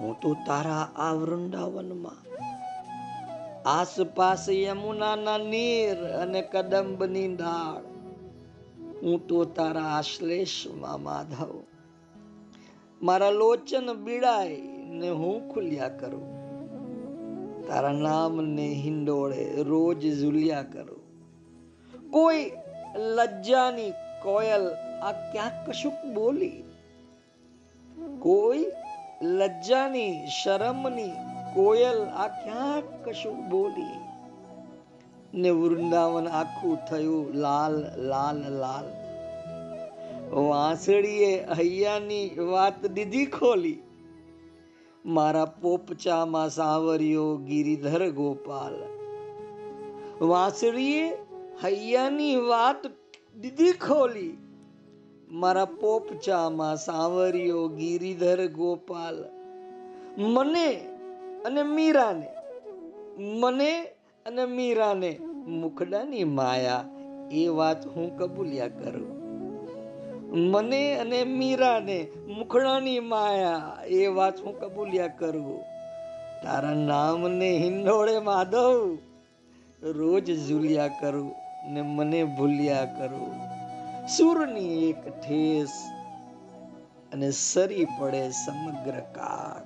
હું તો તારા આ વૃંદાવનમાં આસપાસ યમુનાના નીર અને કદંબની દાળ હું તો તારા આશ્લેષમાં માધવ મારા લોચન બીડાય ને હું ખુલ્યા કરું. તારા નામને હિંડોળે રોજ ઝૂલ્યા કરું. કોઈ લજ્જાની કોયલ આ ક્યાંક કશુંક બોલી. કોઈ લજ્જાની શરમની કોયલ આ ક્યાંક કશું બોલી. ને વૃંદાવન આખું થયું લાલ લાલ લાલ. વાંસળીએ હૈયાની વાત દીધી ખોલી. મારા પોપચામાં સાવર્યો ગિરિધર ગોપાલ. વાંસળીએ હૈયાની વાત દીધી ખોલી. મારા પોપચામાં સાવર્યો ગિરિધર ગોપાલ. મને અને મીરાને, મને અને મીરાને મુખડાની માયા, એ વાત હું કબૂલ્યા કરું. મને અને મીરાને મુખડાની માયા, એ વાત હું કબૂલ્યા કરું. તારા નામને હિંડોળે માધવ, રોજ ઝૂલ્યા કરું ને મને ભૂલ્યા કરું. સૂરની એક ઠેસ અને સરી પડે સમગ્ર કાળ.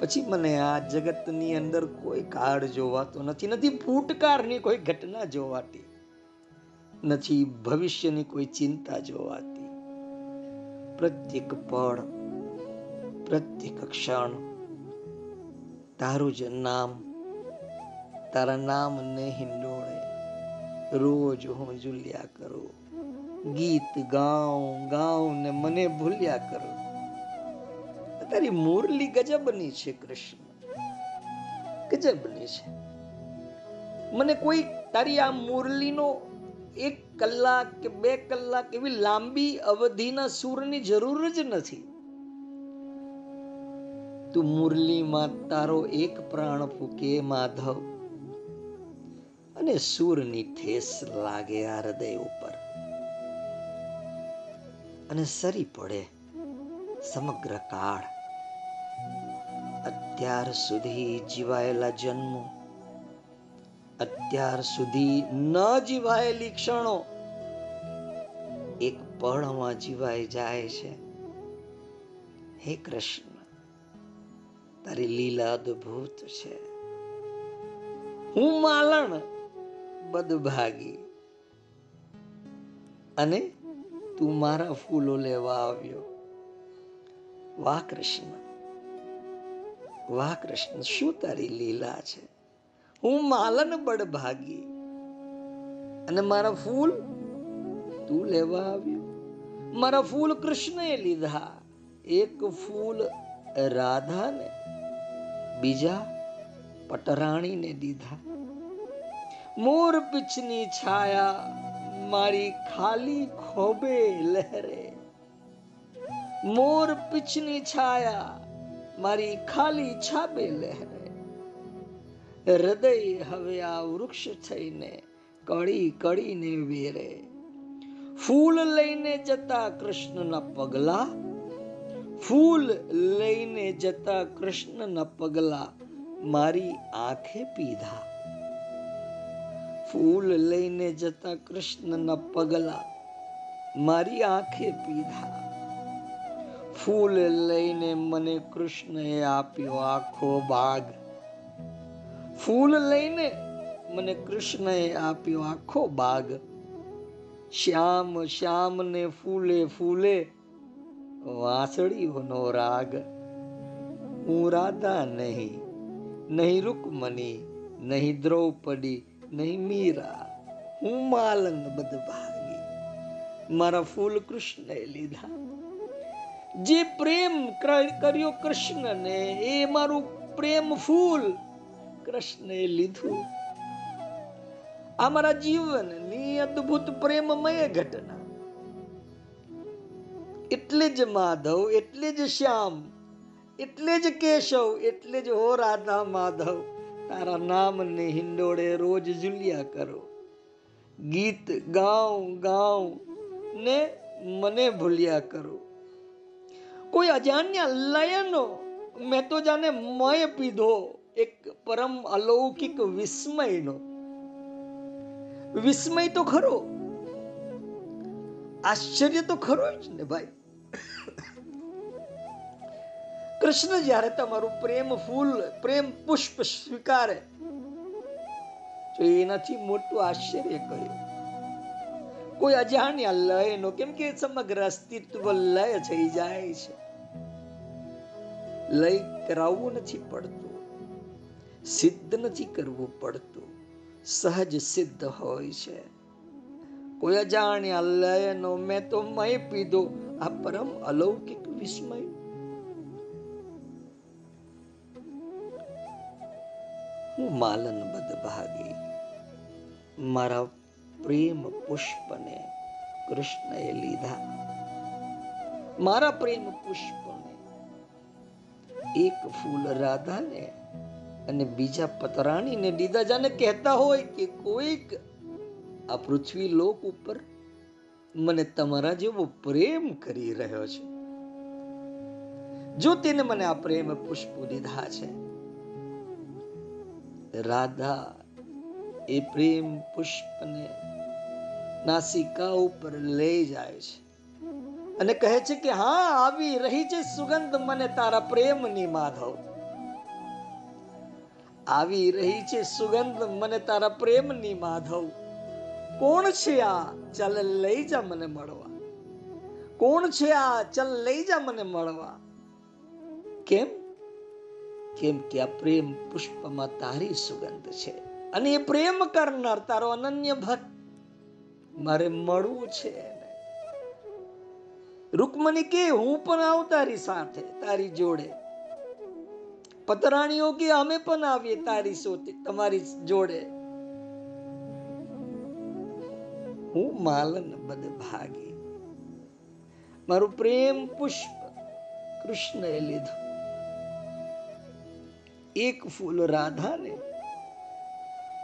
પછી મને આ જગતની અંદર કોઈ કાળ જોવાતો નથી નથી ફૂટકારની કોઈ ઘટના જોવાતી. નથી, ભવિષ્યની કોઈ ચિંતા જોવાતી. પ્રત્યેક પળ, પ્રત્યેક ક્ષણ, તારું જ નામ, તારા નામને હિંડોળે રોજ હું ઝૂલ્યા કરું, ગીત ગાઉં ગાઉં ને મને ભૂલ્યા કરો. તારી મુરલી ગજબની છે કૃષ્ણ, ગજબની છે. મને કોઈ તારી આ મુરલીનો એક કલાક કે બે કલાક એવી લાંબી અવધિના સૂરની જરૂર જ નથી. તું મુરલીમાં તારો એક પ્રાણ ફૂકે માધવ. અને સૂરની ઠેસ લાગે આ હૃદય ઉપર. અને સરી પડે સમગ્ર કાળ. અત્યાર સુધી જીવાયેલા જન્મો અત્યાર સુધી ન જીવાયેલી ક્ષણો એક પળમાં જીવાઈ જાય છે. હે કૃષ્ણ, તારી લીલા અદ્ભુત છે. હું માલણ બદભાગી અને તું મારા ફૂલો લેવા આવ્યો. વાહ કૃષ્ણ વાહ કૃષ્ણ, શું તારી લીલા છે? હું માલન બડભાગી અને મારા ફૂલ તું લેવા આવ્યો. મારા ફૂલ કૃષ્ણએ લીધા. એક ફૂલ રાધાને, બીજા પટરાણીને દીધા. મોર પીછની છાયા મારી ખાલી ખોબે લહેરે. મોર પીછની છાયા મારી ખાલી છાબે લહેરે. હૃદય હવે આ વૃક્ષ થઈને કળી કળીને વેરે. ફૂલ લઈને જતા કૃષ્ણના પગલા, ફૂલ લઈને જતા કૃષ્ણના પગલા મારી આંખે પીધા. ફૂલ લઈને જતા કૃષ્ણના પગલા મારી આંખે પીધા. ફૂલ લઈને મને કૃષ્ણએ આપ્યો આખો બાગ ફૂલ લઈને મને કૃષ્ણએ આપ્યો આખો બાગ. શ્યામ શ્યામ ને ફૂલે ફૂલે વાંસળીઓનો રાગ. હું રાધા નહીં નહીં રૂકમણી નહીં દ્રૌપદી, નહીં મીરા. હું માલન બદભાગી. મારા ફૂલ કૃષ્ણએ લીધા. જે પ્રેમ કર્યો કૃષ્ણને, એ મારું પ્રેમ ફૂલ. કૃષ્ણએ લીધું. આ મારા જીવનની અદ્ભુત પ્રેમમય ઘટના. એટલે જ માધવ, એટલે જ શ્યામ, એટલે જ કેશવ, એટલે જ હો રાધા માધવ, તારા નામને હિંડોળે રોજ ઝુલિયા કરો. ગીત ગાઉં ગાઉં ને મને ભૂલ્યા કરો. કોઈ અજાણ્યા લયનો મેં તો જાને મય પીધો. એક પરમ અલૌકિક વિસ્મયનો. વિસ્મય તો ખરો. આશ્ચર્ય તો ખરો જ ને ભાઈ. કૃષ્ણ જ્યારે તમારું પ્રેમ ફૂલ, પ્રેમ પુષ્પ સ્વીકારે, તો એનાથી મોટું આશ્ચર્ય કર્યું કોઈ અજાણ્યા લયનો, કેમ કે સમગ્ર અસ્તિત્વ લય થઈ જાય છે. લય કરાવવું નથી પડતું. સિદ્ધ નથી કરવું પડતું. સહજ સિદ્ધ હોય છે. કોઈ અજાણ્યા લયનો મેં તો મય પીધો. આ પરમ અલૌકિક વિસ્મય. હું માલન બદભાગી મારા પ્રેમ પુષ્પને કૃષ્ણએ લીધા. મારા પ્રેમ પુષ્પને એક ફૂલ રાધાને અને બીજા પતરાણીને દીધા કહેતા હોય કે કોઈક આ પૃથ્વી લોક ઉપર મને તમારા જેવો પ્રેમ કરી રહ્યો છે. જો તેને મને આ પ્રેમ પુષ્પો દીધા છે. રાધા, એ પ્રેમ પુષ્પને નાસિકા ઉપર લઈ જાય છે અને કહે છે કે, હા, આવી રહી છે સુગંધ. મને તારા પ્રેમની માધવ. આવી રહી છે સુગંધ. મને તારા પ્રેમની માધવ. કોણ છે આ? ચાલ લઈ જા મને મળવા. કોણ છે આ? ચાલ લઈ જા મને મળવા. કેમ? કેમ કે આ પ્રેમ પુષ્પમાં તારી સુગંધ છે અને એ પ્રેમ કરનાર તારો અનન્ય ભક્ત મારે મળવું છે રૂકમણી કે, હું પણ આવું તારી સાથે, તારી જોડે. પતરાણીઓ કે અમે પણ આવીએ તારી સોતી, તમારી જોડે? હું માલન બદ ભાગી મારું પ્રેમ પુષ્પ કૃષ્ણએ લીધું. એક ફૂલ રાધાને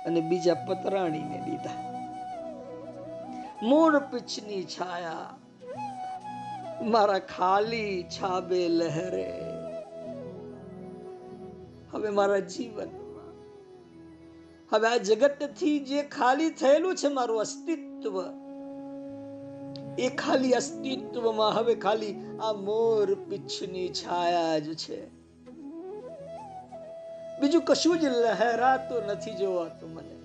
અને બીજા પતરાણીને દીધા. મોર પીછની છાયા, મારા ખાલી છાબે લહેરે. હવે મારા જીવનમાં. હવે આ જગતથી જે ખાલી થયેલું છે મારું અસ્તિત્વ, એ ખાલી અસ્તિત્વમાં હવે ખાલી આ મોર પીછની છાયા જ છે. બીજું કશું જ લહેરાતું નથી જોવાતું મને.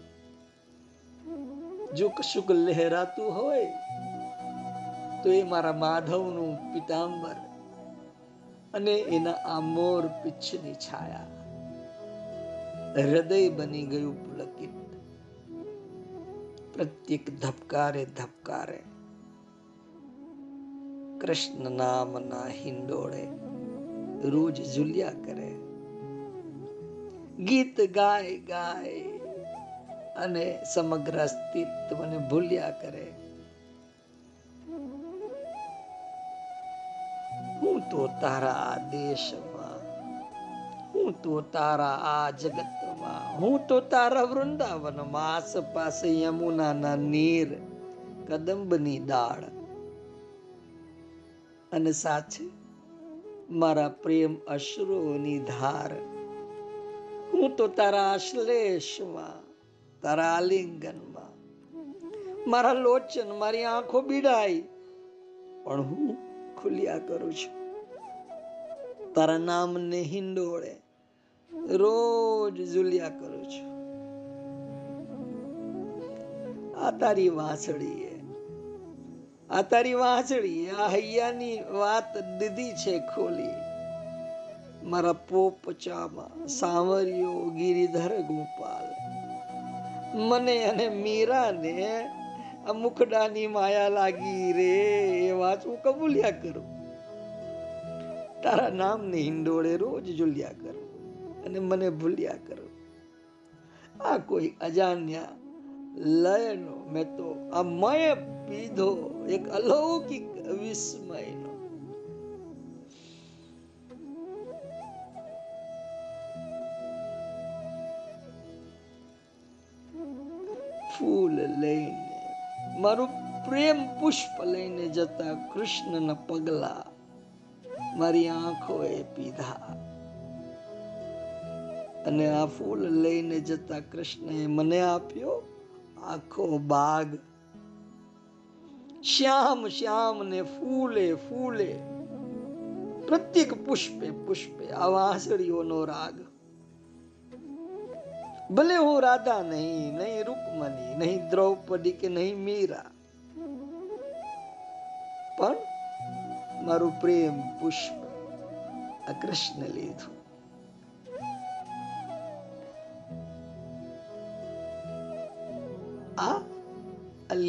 જો કશુંક લહેરાતું હોય, તો એ મારા માધવનું પિતાંબર અને એના આ મોર પીછની છાયા. હૃદય બની ગયું પુલકિત. પ્રત્યેક ધબકારે ધબકારે. કૃષ્ણ નામના હિંડોળે રોજ ઝુલ્યા કરે. ગીત ગાય ગાય અને સમગ્ર અસ્તિત્વને ભૂલ્યા કરે. હું તો તારા આ દેશમાં, હું તો તારા આ જગતમાં હું તો તારા વૃંદાવનમાં આસપાસે યમુનાના નીર કદંબની દાળ અને સાચે મારા પ્રેમ અશ્રુઓની ધાર હું તો તારા આશ્લેષમાં તારા આલિંગનમાં મારા લોચન મારી આંખો બીડાઈ પણ હું ખુલ્યા કરું છું તારા નામને હિંડોળે રોજ ઝુલ્યા કરું છું. આ તારી વાંસળી આ તારી વાંસળી આ હૈયાની વાત દીધી છે ખોલી. મારા પોપચામાં સાંવર્યો ગિરિધર ગોપાલ. મને અને મીરાને આ મુખડાની માયા લાગી રે એ વાત હું કબૂલ્યા કરું. તારા નામની હિંડોળે રોજ ઝુલ્યા કરું. અને મને ભૂલ્યા કરો. આ કોઈ અજાણ્યા લયનો મેં તો આ મય પીધો, એક અલૌકિક વિસ્મયનો. ફૂલ લઈને, મારું પ્રેમ પુષ્પ લઈને જતા કૃષ્ણના પગલા મારી આંખોએ પીધા. અને આ ફૂલ લઈને જતા કૃષ્ણએ મને આપ્યો. આખો બાગ. શ્યામ શ્યામ ને ફૂલે ફૂલે. પ્રત્યેક પુષ્પે પુષ્પે આ વાંસળીઓનો રાગ. ભલે હું રાધા નહીં નહીં રૂકમણી, નહીં દ્રૌપદી કે નહીં મીરા. પણ મારું પ્રેમ પુષ્પ આ કૃષ્ણ લીધું.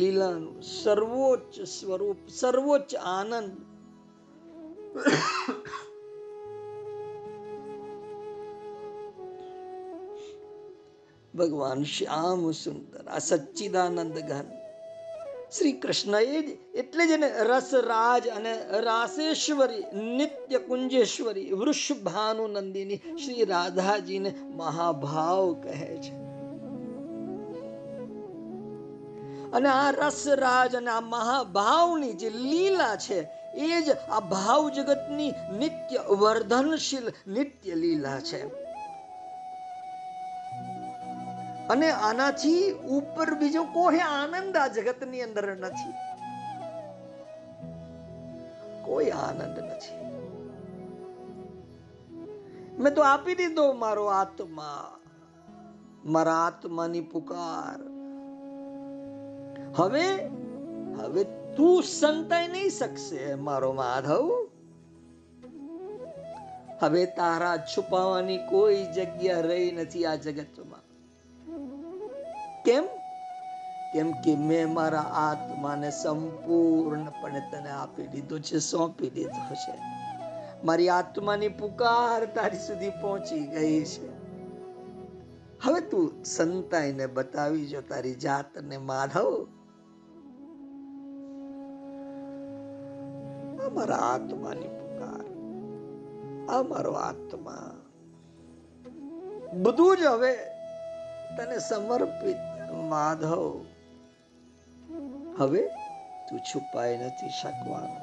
લીલાનું સર્વોચ્ચ સ્વરૂપ, સર્વોચ્ચ આનંદ. ભગવાન શ્યામ સુંદર, આ સચ્ચિદાનંદ ઘન શ્રી કૃષ્ણ એ જ એટલે જ એને રસરાજ અને રાસેશ્વરી, નિત્ય કુંજેશ્વરી વૃષભાનુ નંદિની શ્રી રાધાજીને મહાભાવ કહે છે. અને આ રસરાજ અને આ મહાભાવની જે લીલા છે, એ જ આ ભાવ જગતની નિત્ય વર્ધનશીલ નિત્ય લીલા છે. અને આનાથી ઉપર બીજો કોઈ આનંદ આ જગતની અંદર નથી. કોઈ આનંદ નથી. મેં તો આપી દીધો મારો આત્મા. મારા આત્માની પુકાર. હવે હવે તું સંતાઈ નહીં શકશે, મારો માધવ. હવે તારા છુપાવાની કોઈ જગ્યા રહી નથી આ જગતમાં. કેમ? કેમ કે મેં મારા આત્માને સંપૂર્ણપણે તને આપી દીધો છે, સોંપી દીધો છે. મારી આત્માની પુકાર તારી સુધી પહોંચી ગઈ છે. હવે તું સંતાઈને બતાવી જો તારી જાતને, માધવ. આ આત્માની પુકાર. આ આત્મા. બધું જ હવે તને સમર્પિત માધવ. હવે તું છુપાઈ નથી શકવાનો.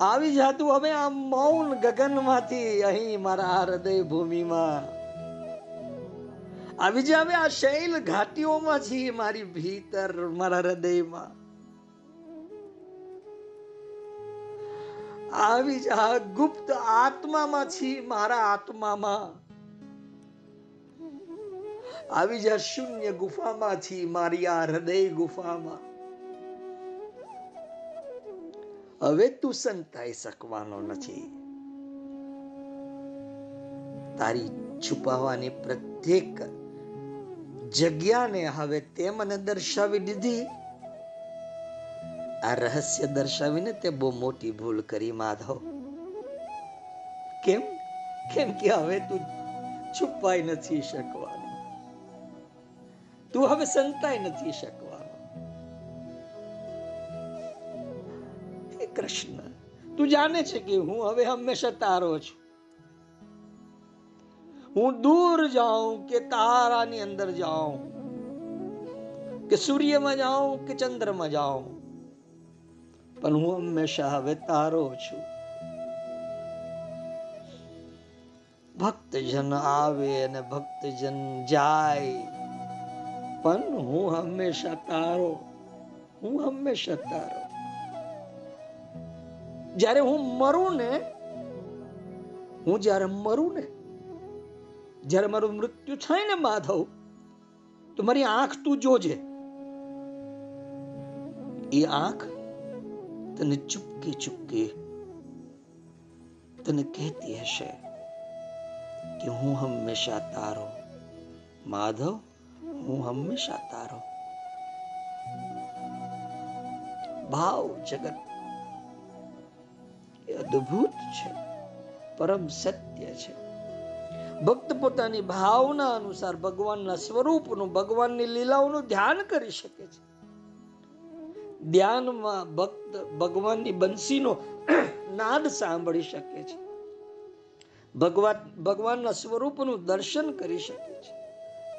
આવી જાતું હવે આ મૌન ગગનમાંથી અહીં મારા હૃદય ભૂમિમાં આવી જા આ શૈલ ઘાટીઓમાં છે મારી ભીતર, મારા હૃદયમાં. આવી જા ગુપ્ત આત્મામાં છી મારા આત્મામાં. આવી જા શૂન્ય ગુફામાંથી મારી આ હૃદય ગુફામાં. હવે તું સંતાઈ શકવાનો નથી. તારી છુપાવાની પ્રત્યેક જગ્યાને હવે તે મને દર્શાવી દીધી. આ રહસ્ય દર્શાવીને તે બહુ મોટી ભૂલ કરી, માધવ. કેમ? કેમ કે હવે તું છુપાઈ નથી શકવાનો. તું હવે સંતાઈ નથી શકવાનો. હે કૃષ્ણ, તું જાણે છે કે હું હવે હંમેશા તારો છું. હું દૂર જાઉં કે તારાની અંદર જાઉં, કે સૂર્યમાં જાઉં કે ચંદ્રમાં જાઉં. પણ હું હંમેશા હવે તારો છું. ભક્તજન આવે અને ભક્તજન જાય, પણ હું હંમેશા તારો, હું હંમેશા તારો. જ્યારે હું મરું ને, હું જ્યારે મરું ને, જ્યારે મારું મૃત્યુ થાય ને માધવ, તો મારી આંખ તું જોજે. એ આંખ તને ચૂપકે ચૂપકે તને કહેતી હશે કે હું હંમેશા તારો માધવ, હું હંમેશા તારો. ભાવ જગત એ અદ્ભુત છે, પરમ સત્ય છે. ભક્ત પોતાની ભાવના અનુસાર ભગવાનના સ્વરૂપનું, ભગવાનની લીલાઓનું ધ્યાન કરી શકે છે. ધ્યાનમાં ભક્ત ભગવાનની બંસીનો નાદ સાંભળી શકે છે. ભગવાન ભગવાનના સ્વરૂપનું દર્શન કરી શકે છે.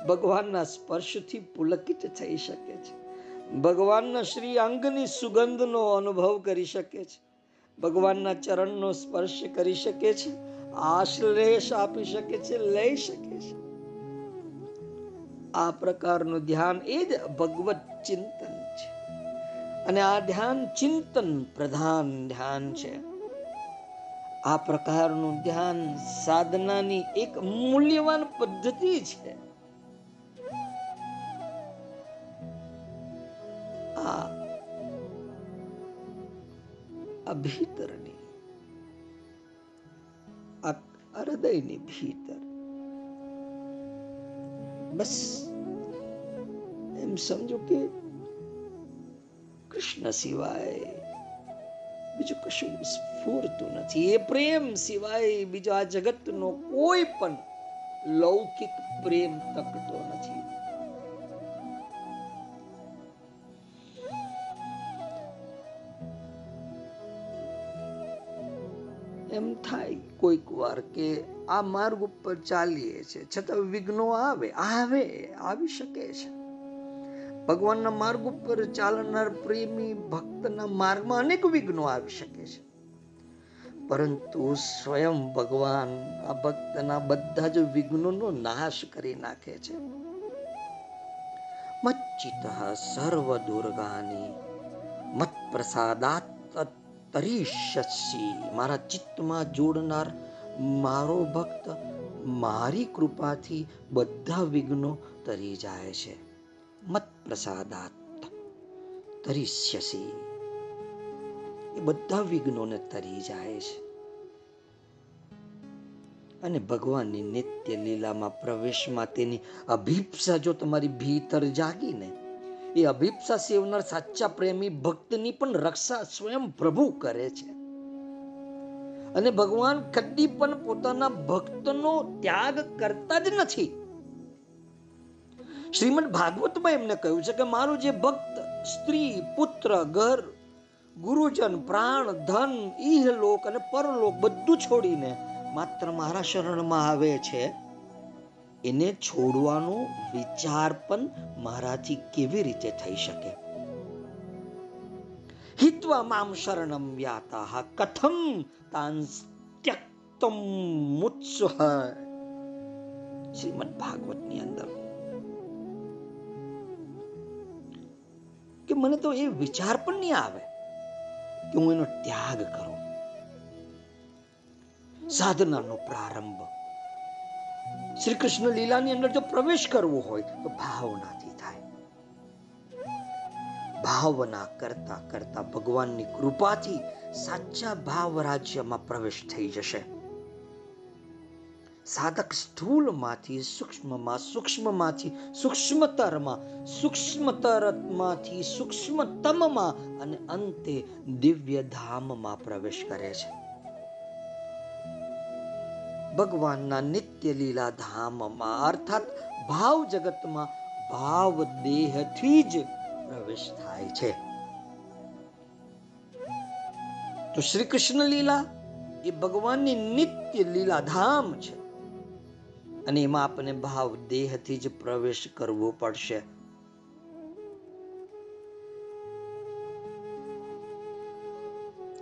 ભગવાનના સ્પર્શથી પુલકિત થઈ શકે છે. ભગવાનના શ્રી અંગની સુગંધનો અનુભવ કરી શકે છે. ભગવાનના ચરણનો સ્પર્શ કરી શકે છે. આશ્લેષ આપી શકે છે, લઈ શકે છે. આ પ્રકારનું ધ્યાન એ જ ભગવત ચિંતન અને આ ધ્યાન ચિંતન પ્રધાન ધ્યાન છે. આ પ્રકારનું ધ્યાન સાધનાની એક મૂલ્યવાન પદ્ધતિ છે. આ આ ભીતરની આ હૃદયની ભીતર. બસ, એમ સમજો કે કૃષ્ણ સિવાય બીજું કશું સ્ફૂરતું નથી. એ પ્રેમ સિવાય બીજો આ જગતનો કોઈ પણ લૌકિક પ્રેમ તકતો નથી. એમ થાય કોઈક વાર કે આ માર્ગ ઉપર ચાલીએ છે છતાં વિઘ્નો આવે આવે, આવી શકે છે. ભગવાનના માર્ગ ઉપર ચાલનાર પ્રેમી ભક્તના માર્ગમાં અનેક વિઘ્નો આવી શકે છે. પરંતુ સ્વયં ભગવાન આ ભક્તના બધા જ વિઘ્નોનો નાશ કરી નાખે છે. મચ્ચિત સર્વ દુર્ગાની મત પ્રસાદાત તરીષ્યસી. મારા ચિત્તમાં જોડનાર મારો ભક્ત મારી કૃપાથી બધા વિઘ્નો તરી જાય છે. મત પ્રસાદાત તરીષ્યસી. એ બધા વિઘ્નોને તરી જાય છે. અને ભગવાનની નિત્ય લીલામાં પ્રવેશમાં તેની અભિપ્સા જો તમારી ભીતર જાગીને, એ અભિપ્સા સેવનાર સાચા પ્રેમી ભક્તની પણ રક્ષા સ્વયં પ્રભુ કરે છે. અને ભગવાન કદી પણ પોતાના ભક્તનો ત્યાગ કરતા જ નથી. શ્રીમદ ભાગવતમાં એમને કહ્યું છે કે મારું જે ભક્ત, સ્ત્રી, પુત્ર, ઘર, ગુરુજન, પ્રાણ, ધન ઇહલોક અને પરલોક બધું છોડીને માત્ર મારા શરણમાં આવે છે, એને છોડવાનો વિચાર પણ મારાથી કેવી રીતે થઈ શકે? હિત્વા મામ શરણમ વ્યાતા કથમ તાન ત્યક્તમ મુત્સહ. શ્રીમદ ભાગવતની અંદર કે મને તો એ વિચાર પણ નહીં આવે કે હું એનો ત્યાગ કરું. સાધનાનો પ્રારંભ. શ્રી કૃષ્ણ લીલાની અંદર જો પ્રવેશ કરવો હોય તો ભાવનાથી થાય. ભાવના કરતા કરતા ભગવાનની કૃપાથી સાચા ભાવ રાજ્યમાં પ્રવેશ થઈ જશે. સાધક સ્થૂલમાંથી સૂક્ષ્મમાં સૂક્ષ્મમાંથી સૂક્ષ્મતરમાં સૂક્ષ્મતરમાંથી સૂક્ષ્મતમમાં અને અંતે દિવ્ય ધામમાં પ્રવેશ કરે છે. ભગવાનના નિત્ય લીલા ધામમાં અર્થાત ભાવ જગતમાં ભાવ દેહથી જ પ્રવેશ થાય છે. તો શ્રી કૃષ્ણ લીલા એ ભગવાનની નિત્ય લીલા ધામ છે. અને એમાં આપણે ભાવ, દેહથી જ પ્રવેશ કરવો પડશે.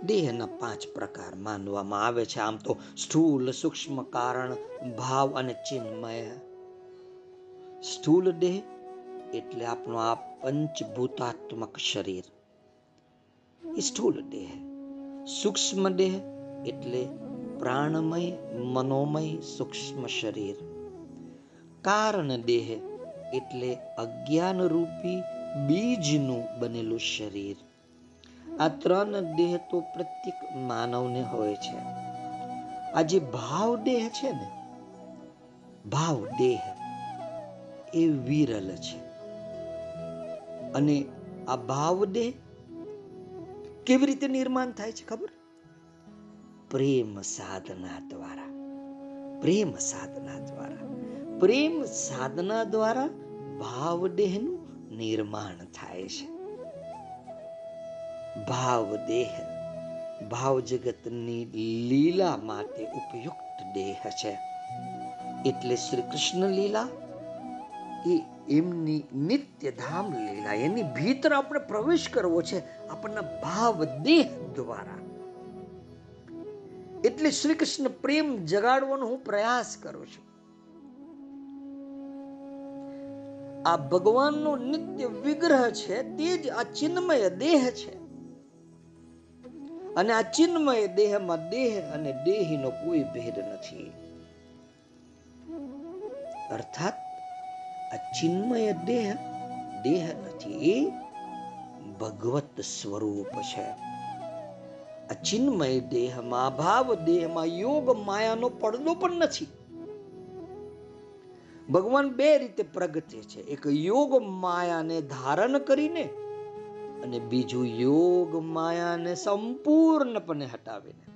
દેહના પાંચ પ્રકાર માનવામાં આવે છે. આમ તો સ્થૂલ, સૂક્ષ્મ કારણ, ભાવ અને ચિન્મય. સ્થૂલ દેહ એટલે આપણું આ પંચભૂતાત્મક શરીર. સ્થૂલ દેહ. સૂક્ષ્મ દેહ એટલે પ્રાણમય, મનોમય, સૂક્ષ્મ શરીર. કારણ દેહ એટલે અજ્ઞાન રૂપી બીજનું બનેલું શરીર. આ ત્રણ દેહ તો પ્રત્યેક માનવને હોય છે. આ જે ભાવ દેહ છે ને, ભાવ દેહ, એ વિરલ છે. અને આ ભાવ દેહ કેવી રીતે નિર્માણ થાય છે ખબર? પ્રેમ સાધના દ્વારા. પ્રેમ સાધના દ્વારા. પ્રેમ સાધના દ્વારા ભાવ દેહનું નિર્માણ થાય છે. ભાવ દેહ ભાવ જગતની લીલા માટે ઉપયુક્ત દેહ છે. એટલે શ્રી કૃષ્ણ લીલા, એ એમની નિત્ય ધામ લીલા, એની ભીતર આપણે પ્રવેશ કરવો છે આપણના ભાવ દેહ દ્વારા. એટલે શ્રી કૃષ્ણ પ્રેમ જગાડવાનો હું પ્રયાસ કરું છું. આ ભગવાનનો નિત્ય વિગ્રહ છે, તે જ આ ચિન્મય દેહ છે. અને આ ચિન્મય દેહમાં દેહ અને દેહીનો કોઈ ભેદ નથી. અર્થાત, આ ચિન્મય દેહ દેહ નથી ભગવત સ્વરૂપ છે. આ ચિન્મય દેહમાં, ભાવ દેહમાં યોગ માયાનો પડદો પણ નથી. ભગવાન બે રીતે પ્રગટે છે. એક યોગ માયાને ધારણ કરીને અને બીજું યોગ માયાને સંપૂર્ણપણે હટાવીને.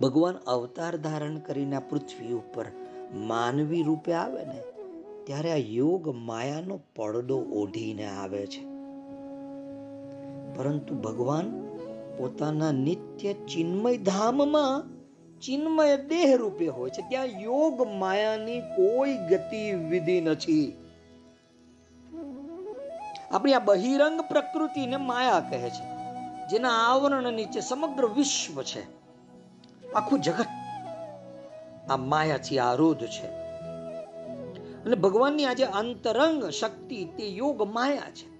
ભગવાન અવતાર ધારણ કરીને આ પૃથ્વી ઉપર માનવી રૂપે આવે ને, ત્યારે આ યોગ માયાનો પડદો ઓઢીને આવે છે. પરંતુ ભગવાન પોતાના નિત્ય ચિન્મય ધામમાં ચિન્મય દેહ રૂપે હોય છે. ત્યાં યોગ માયાની કોઈ ગતિવિધિ નથી. આપણી આ બહિરંગ પ્રકૃતિને માયા કહે છે. જેના આવરણ નીચે સમગ્ર વિશ્વ છે. આખું જગત આ માયાથી આરોધ છે. અને ભગવાનની આજે અંતરંગ શક્તિ તે યોગ માયા છે.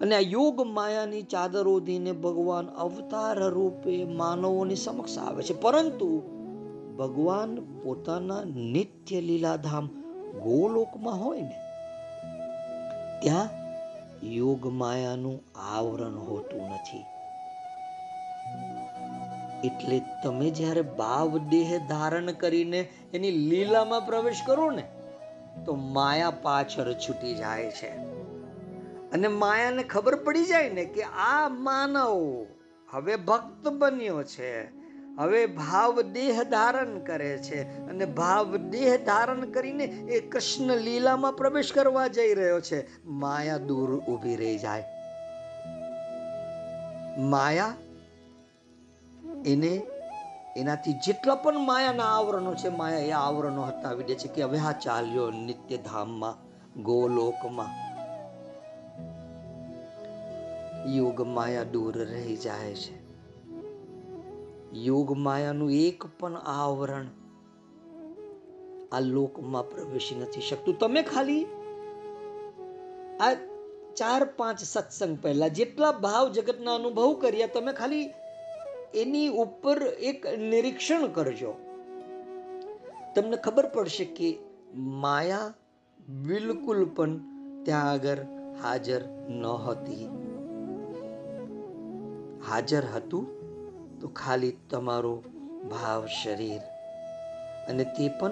અને આ યોગ માયાની ચાદર ઓઢીને ભગવાન અવતાર રૂપે માનવોની સમક્ષ આવે છે. પરંતુ ભગવાન પોતાના નિત્ય લીલાધામ ગોલોકમાં હોય ને, ત્યાં યોગ માયાનું આવરણ હોતું નથી. એટલે તમે જ્યારે ભાવ દેહ ધારણ કરીને એની લીલામાં પ્રવેશ કરો ને, તો માયા પાછળ છૂટી જાય છે. અને માયાને ખબર પડી જાય ને કે આ માનવ હવે ભક્ત બન્યો છે. હવે ભાવ દેહ ધારણ કરે છે અને ભાવ દેહ ધારણ કરીને એ કૃષ્ણ લીલામાં પ્રવેશ કરવા જઈ રહ્યો છે. માયા દૂર ઊભી રહી જાય. માયા એને એનાથી જેટલા પણ માયાના આવરણો છે, માયા એ આવરણો હટાવી દે છે કે હવે આ ચાલ્યો નિત્ય ધામમાં ગોલોકમાં યોગ માયા દૂર રહી જાય છે. યોગ માયાનું એક પણ આવરણ આ લોકમાં પ્રવેશી નથી શકતું. તમે ખાલી આ ચાર પાંચ સત્સંગ પહેલા જેટલા ભાવ જગતના અનુભવ કર્યા, તમે ખાલી એની ઉપર એક નિરીક્ષણ કરજો. તમને ખબર પડશે કે માયા બિલકુલ પણ ત્યાં આગળ હાજર ન હતી હાજર હતું, તો ખાલી તમારું ભાવ શરીર અને તે પણ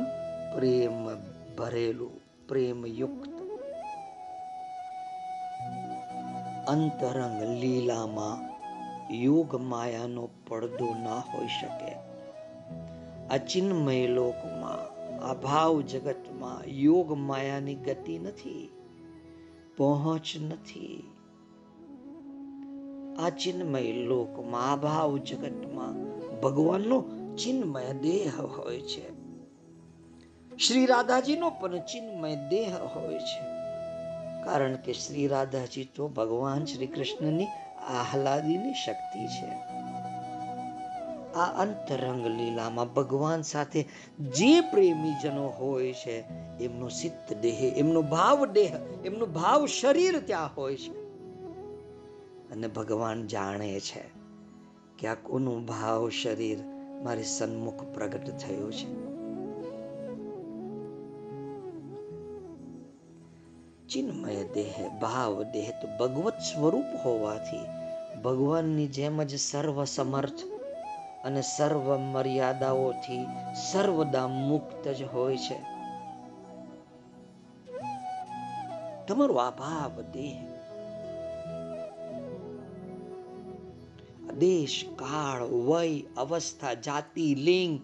પ્રેમ ભરેલું, પ્રેમયુક્ત. અંતરંગ લીલામાં યોગ માયાનો પડદો ના હોઈ શકે. આ ચિન્મય લોકમાં, આ ભાવ જગતમાં યોગ માયાની ગતિ નથી, પહોંચ નથી. આ ચિન્મય લોકમાં આ ભાવ જગતમાં ભગવાનનો ચિન્મય દેહ હોય છે. શ્રી રાધાજીનો પણ ચિન્મય દેહ હોય છે. કારણ કે શ્રી રાધાજી તો ભગવાન શ્રી કૃષ્ણની આહલાદીની શક્તિ છે. આ અંતરંગ લીલામાં ભગવાન સાથે જે પ્રેમીજનો હોય છે, એમનો સિદ્ધ દેહ, એમનો ભાવ દેહ, એમનું ભાવ શરીર ત્યાં હોય છે. અને ભગવાન જાણે છે કે આ કોનું ભાવ શરીર મારી સન્મુખ પ્રગટ થયું છે. ચિન્મય દેહ, ભાવ દેહ તો ભગવત સ્વરૂપ હોવાથી ભગવાનની જેમ જ સર્વ સમર્થ અને સર્વ મર્યાદાઓથી સર્વદા મુક્ત જ હોય છે. તમારો આ ભાવ દેહ દેશ કાળ વય, અવસ્થા, જાતિ, લિંગ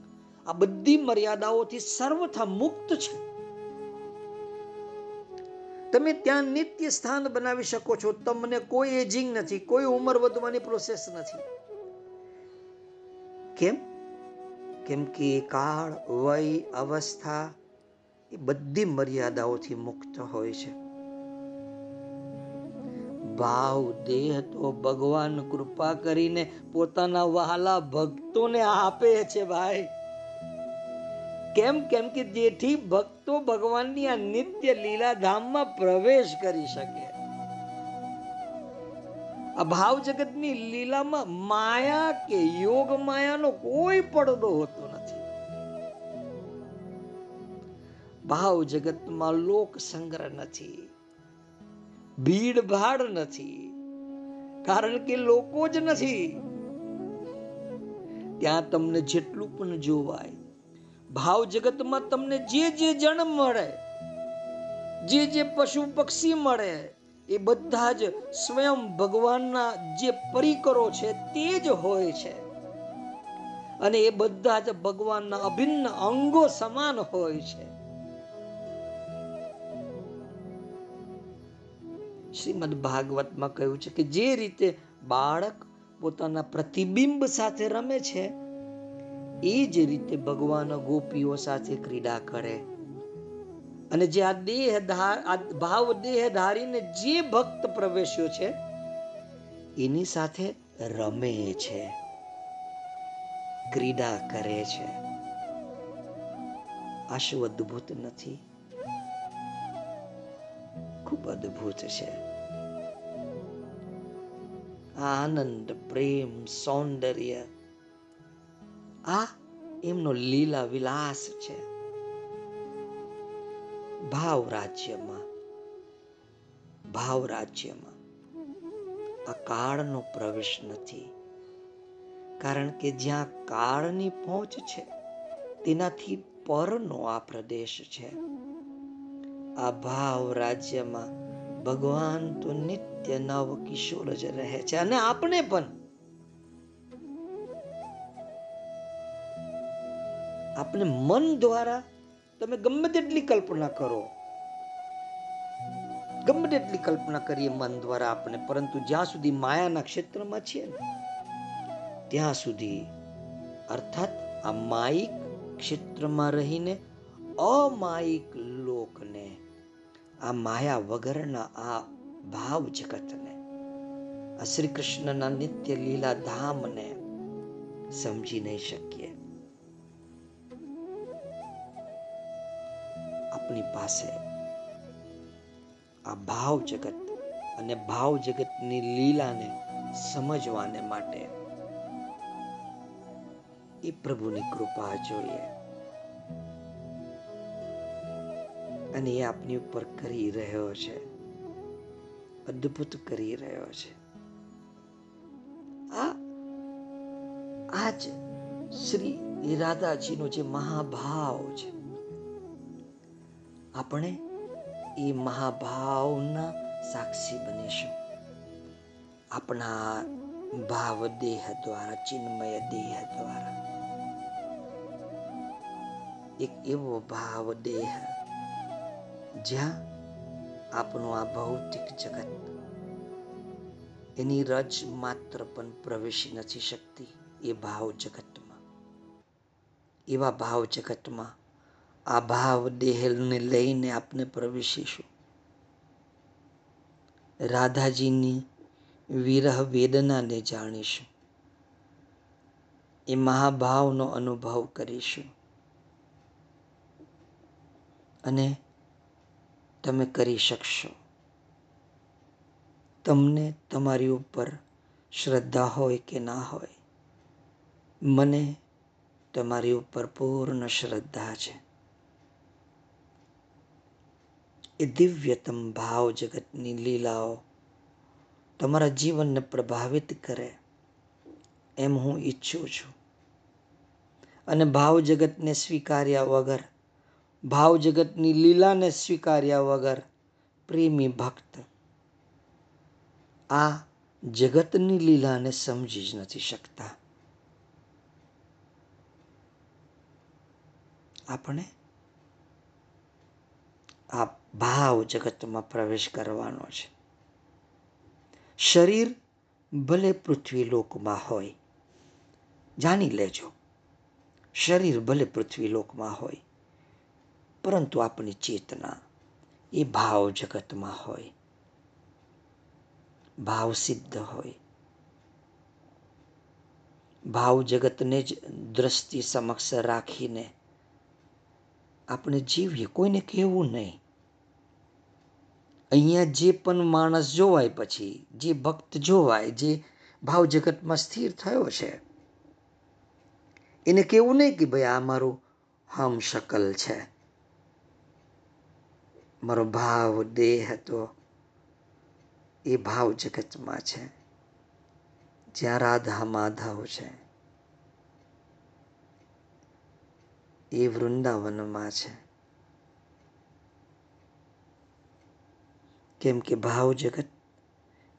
આ બધી મર્યાદાઓથી સર્વથા મુક્ત છે. તમે ત્યાં નિત્ય સ્થાન બનાવી શકો છો. તમને કોઈ એજિંગ નથી, કોઈ ઉંમર વધવાની પ્રોસેસ નથી. કેમ? કેમ કે કાળ વય, અવસ્થા એ બધી મર્યાદાઓથી મુક્ત હોય છે. ભાવ, દેહ તો ભગવાન કૃપા કરીને પોતાના વહાલા ભક્તોને આપે છે ભાઈ. કેમ કેમ કે જેથી ભક્તો ભગવાનની આ નિત્ય લીલા ધામમાં પ્રવેશ કરી શકે. આ ભાવ જગતની લીલામાં માયા કે યોગ માયાનો કોઈ પડદો હોતો નથી. ભાવ જગતમાં લોક સંગ્રહ નથી. ભીડ ભાડ નથી. કારણ કે લોકો જ નથી. ત્યાં તમને જેટલું પણ જોવાય, ભાવ જગતમાં તમને જે જે જણ મળે, જે જે પશુ પક્ષી મળે, એ બધા જ સ્વયં ભગવાનના જે પરિકરો છે તે જ હોય છે. અને એ બધા જ ભગવાનના અભિન્ન અંગો સમાન હોય છે. શ્રીમદ ભાગવતમાં કહ્યું છે કે જે રીતે બાળક પોતાના પ્રતિબિંબ સાથે રમે છે, એ જ રીતે ભગવાન ગોપીઓ સાથે ક્રીડા કરે. અને જે આ દેહ આ ભાવ દેહ ધારીને જે ભક્ત પ્રવેશ્યો છે, એની સાથે રમે છે, ક્રીડા કરે છે. આ અદ્ભુત નથી? ખૂબ અદ્ભુત છે. આનંદ, પ્રેમ, સૌંદર્ય. આ એમનો લીલા વિલાસ છે. ભાવ રાજ્યમાં ભાવ રાજ્યમાં આ કાળનો પ્રવેશ નથી. કારણ કે જ્યાં કાળની પહોંચ છે, તેનાથી પરનો આ પ્રદેશ છે. આ ભાવ રાજ્યમાં ભગવાન તો નિત્ય નવ કિશોર જ રહે છે અને આપણે પણ. આપણે મન દ્વારા તમે ગમે તેટલી કલ્પના કરો. ગમે તેટલી કલ્પના કરીએ મન દ્વારા આપણે, પરંતુ જ્યાં સુધી માયાના ક્ષેત્રમાં છીએ ત્યાં સુધી, અર્થાત આ માયિક ક્ષેત્રમાં રહીને, અમાયિક આ માયા વગરના આ ભાવ જગતને, આ શ્રી કૃષ્ણના નિત્ય લીલા ધામને સમજી નહીં શકીએ. આપણી પાસે આ ભાવ જગત અને ભાવ જગતની લીલાને સમજવાને માટે એ પ્રભુની કૃપા જોઈએ. અને એ આપની ઉપર કરી રહ્યો છે. અદ્ભુત કરી રહ્યો છે. આ આજ શ્રી રાધાજીનો જે મહાભાવ છે. આપણે એ મહાભાવના સાક્ષી બનીશું. આપણા ભાવ દેહ દ્વારા, ચિન્મય દેહ દ્વારા. એક એવો ભાવ દેહ જ્યાં આપણું આ ભૌતિક જગત એની રજ માત્ર પણ પ્રવેશી નથી શકતી એ ભાવ જગતમાં. એવા ભાવ જગતમાં આ ભાવ દેહને લઈને આપણે પ્રવેશીશું. રાધાજીની વિરહ વેદનાને જાણીશું. એ મહાભાવનો અનુભવ કરીશું. અને તમે કરી શકશો. તમને તમારી ઉપર શ્રદ્ધા હોય કે ના હોય, મને તમારી ઉપર પૂર્ણ શ્રદ્ધા છે. એ દિવ્યતમ ભાવ જગતની લીલાઓ તમારા જીવનને પ્રભાવિત કરે એમ હું ઈચ્છું છું. અને ભાવ જગતને સ્વીકાર્યા વગર ભાવ જગતની લીલાને સ્વીકાર્યા વગર પ્રેમી ભક્ત આ જગતની લીલાને સમજી જ નથી શકતા. આપણે આ ભાવ જગતમાં પ્રવેશ કરવાનો છે. શરીર ભલે પૃથ્વી લોકમાં હોય, જાણી લેજો. શરીર ભલે પૃથ્વી લોકમાં હોય પરંતુ આપણી ચેતના એ ભાવ જગતમાં હોય. ભાવ સિદ્ધ હોય. ભાવ જગતને જ દ્રષ્ટિ સમક્ષ રાખીને આપણે જીવીએ. કોઈને કહેવું નહીં. અહીંયા જે પણ માણસ જોવાય પછી, જે ભક્ત જોવાય, જે ભાવ જગતમાં સ્થિર થયો છે, એને કેવું નહીં કે ભાઈ આ મારું હમ શકલ છે. મારો ભાવ, દેહ હતો. એ ભાવ જગતમાં છે. જ્યાં રાધા માધવ છે. એ વૃંદાવનમાં છે. કેમ કે ભાવ જગત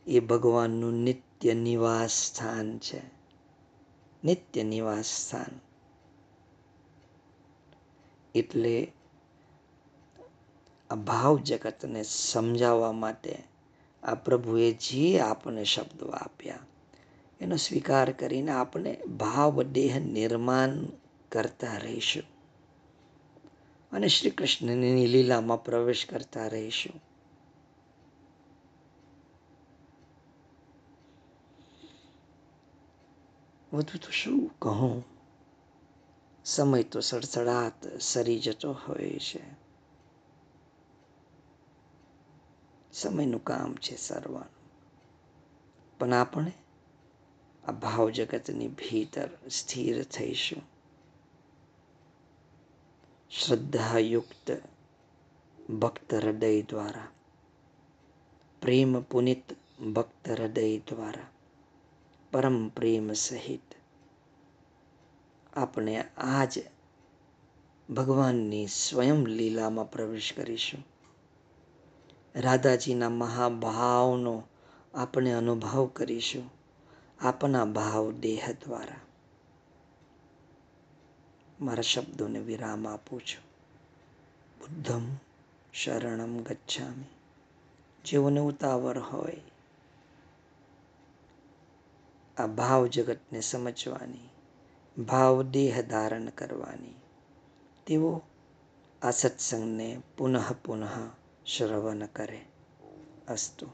એ ભગવાનનું નિત્ય નિવાસ સ્થાન છે. નિત્ય નિવાસ સ્થાન. એટલે આ ભાવ જગતને સમજાવવા માટે આ પ્રભુએ જે આપણને શબ્દો આપ્યા, એનો સ્વીકાર કરીને આપણે ભાવ દેહ નિર્માણ કરતા રહીશું. અને શ્રી કૃષ્ણની લીલામાં પ્રવેશ કરતા રહીશું. વધુ તો શું કહું? સમય તો સડસડાટ સરી જતો હોય છે. સમયનું કામ છે સરવાનું. પણ આપણે આ ભાવ જગતની ભીતર સ્થિર થઈશું. શ્રદ્ધાયુક્ત ભક્ત હૃદય દ્વારા, પ્રેમ પુનિત ભક્ત હૃદય દ્વારા, પરમ પ્રેમ સહિત આપણે આજ ભગવાનની સ્વયં લીલામાં પ્રવેશ કરીશું. રાધાજીના મહાભાવનો આપણે અનુભવ કરીશું. આપના ભાવ દેહ દ્વારા. મારા શબ્દોને વિરામ આપું છું. બુદ્ધમ શરણમ ગચ્છામી. જેઓને ઉતાવળ હોય. આ ભાવ જગતને સમજવાની, ભાવ દેહ ધારણ કરવાની. તેઓ આ સત્સંગને પુનઃ પુનઃ શ્રવણ કરે અસ્તુ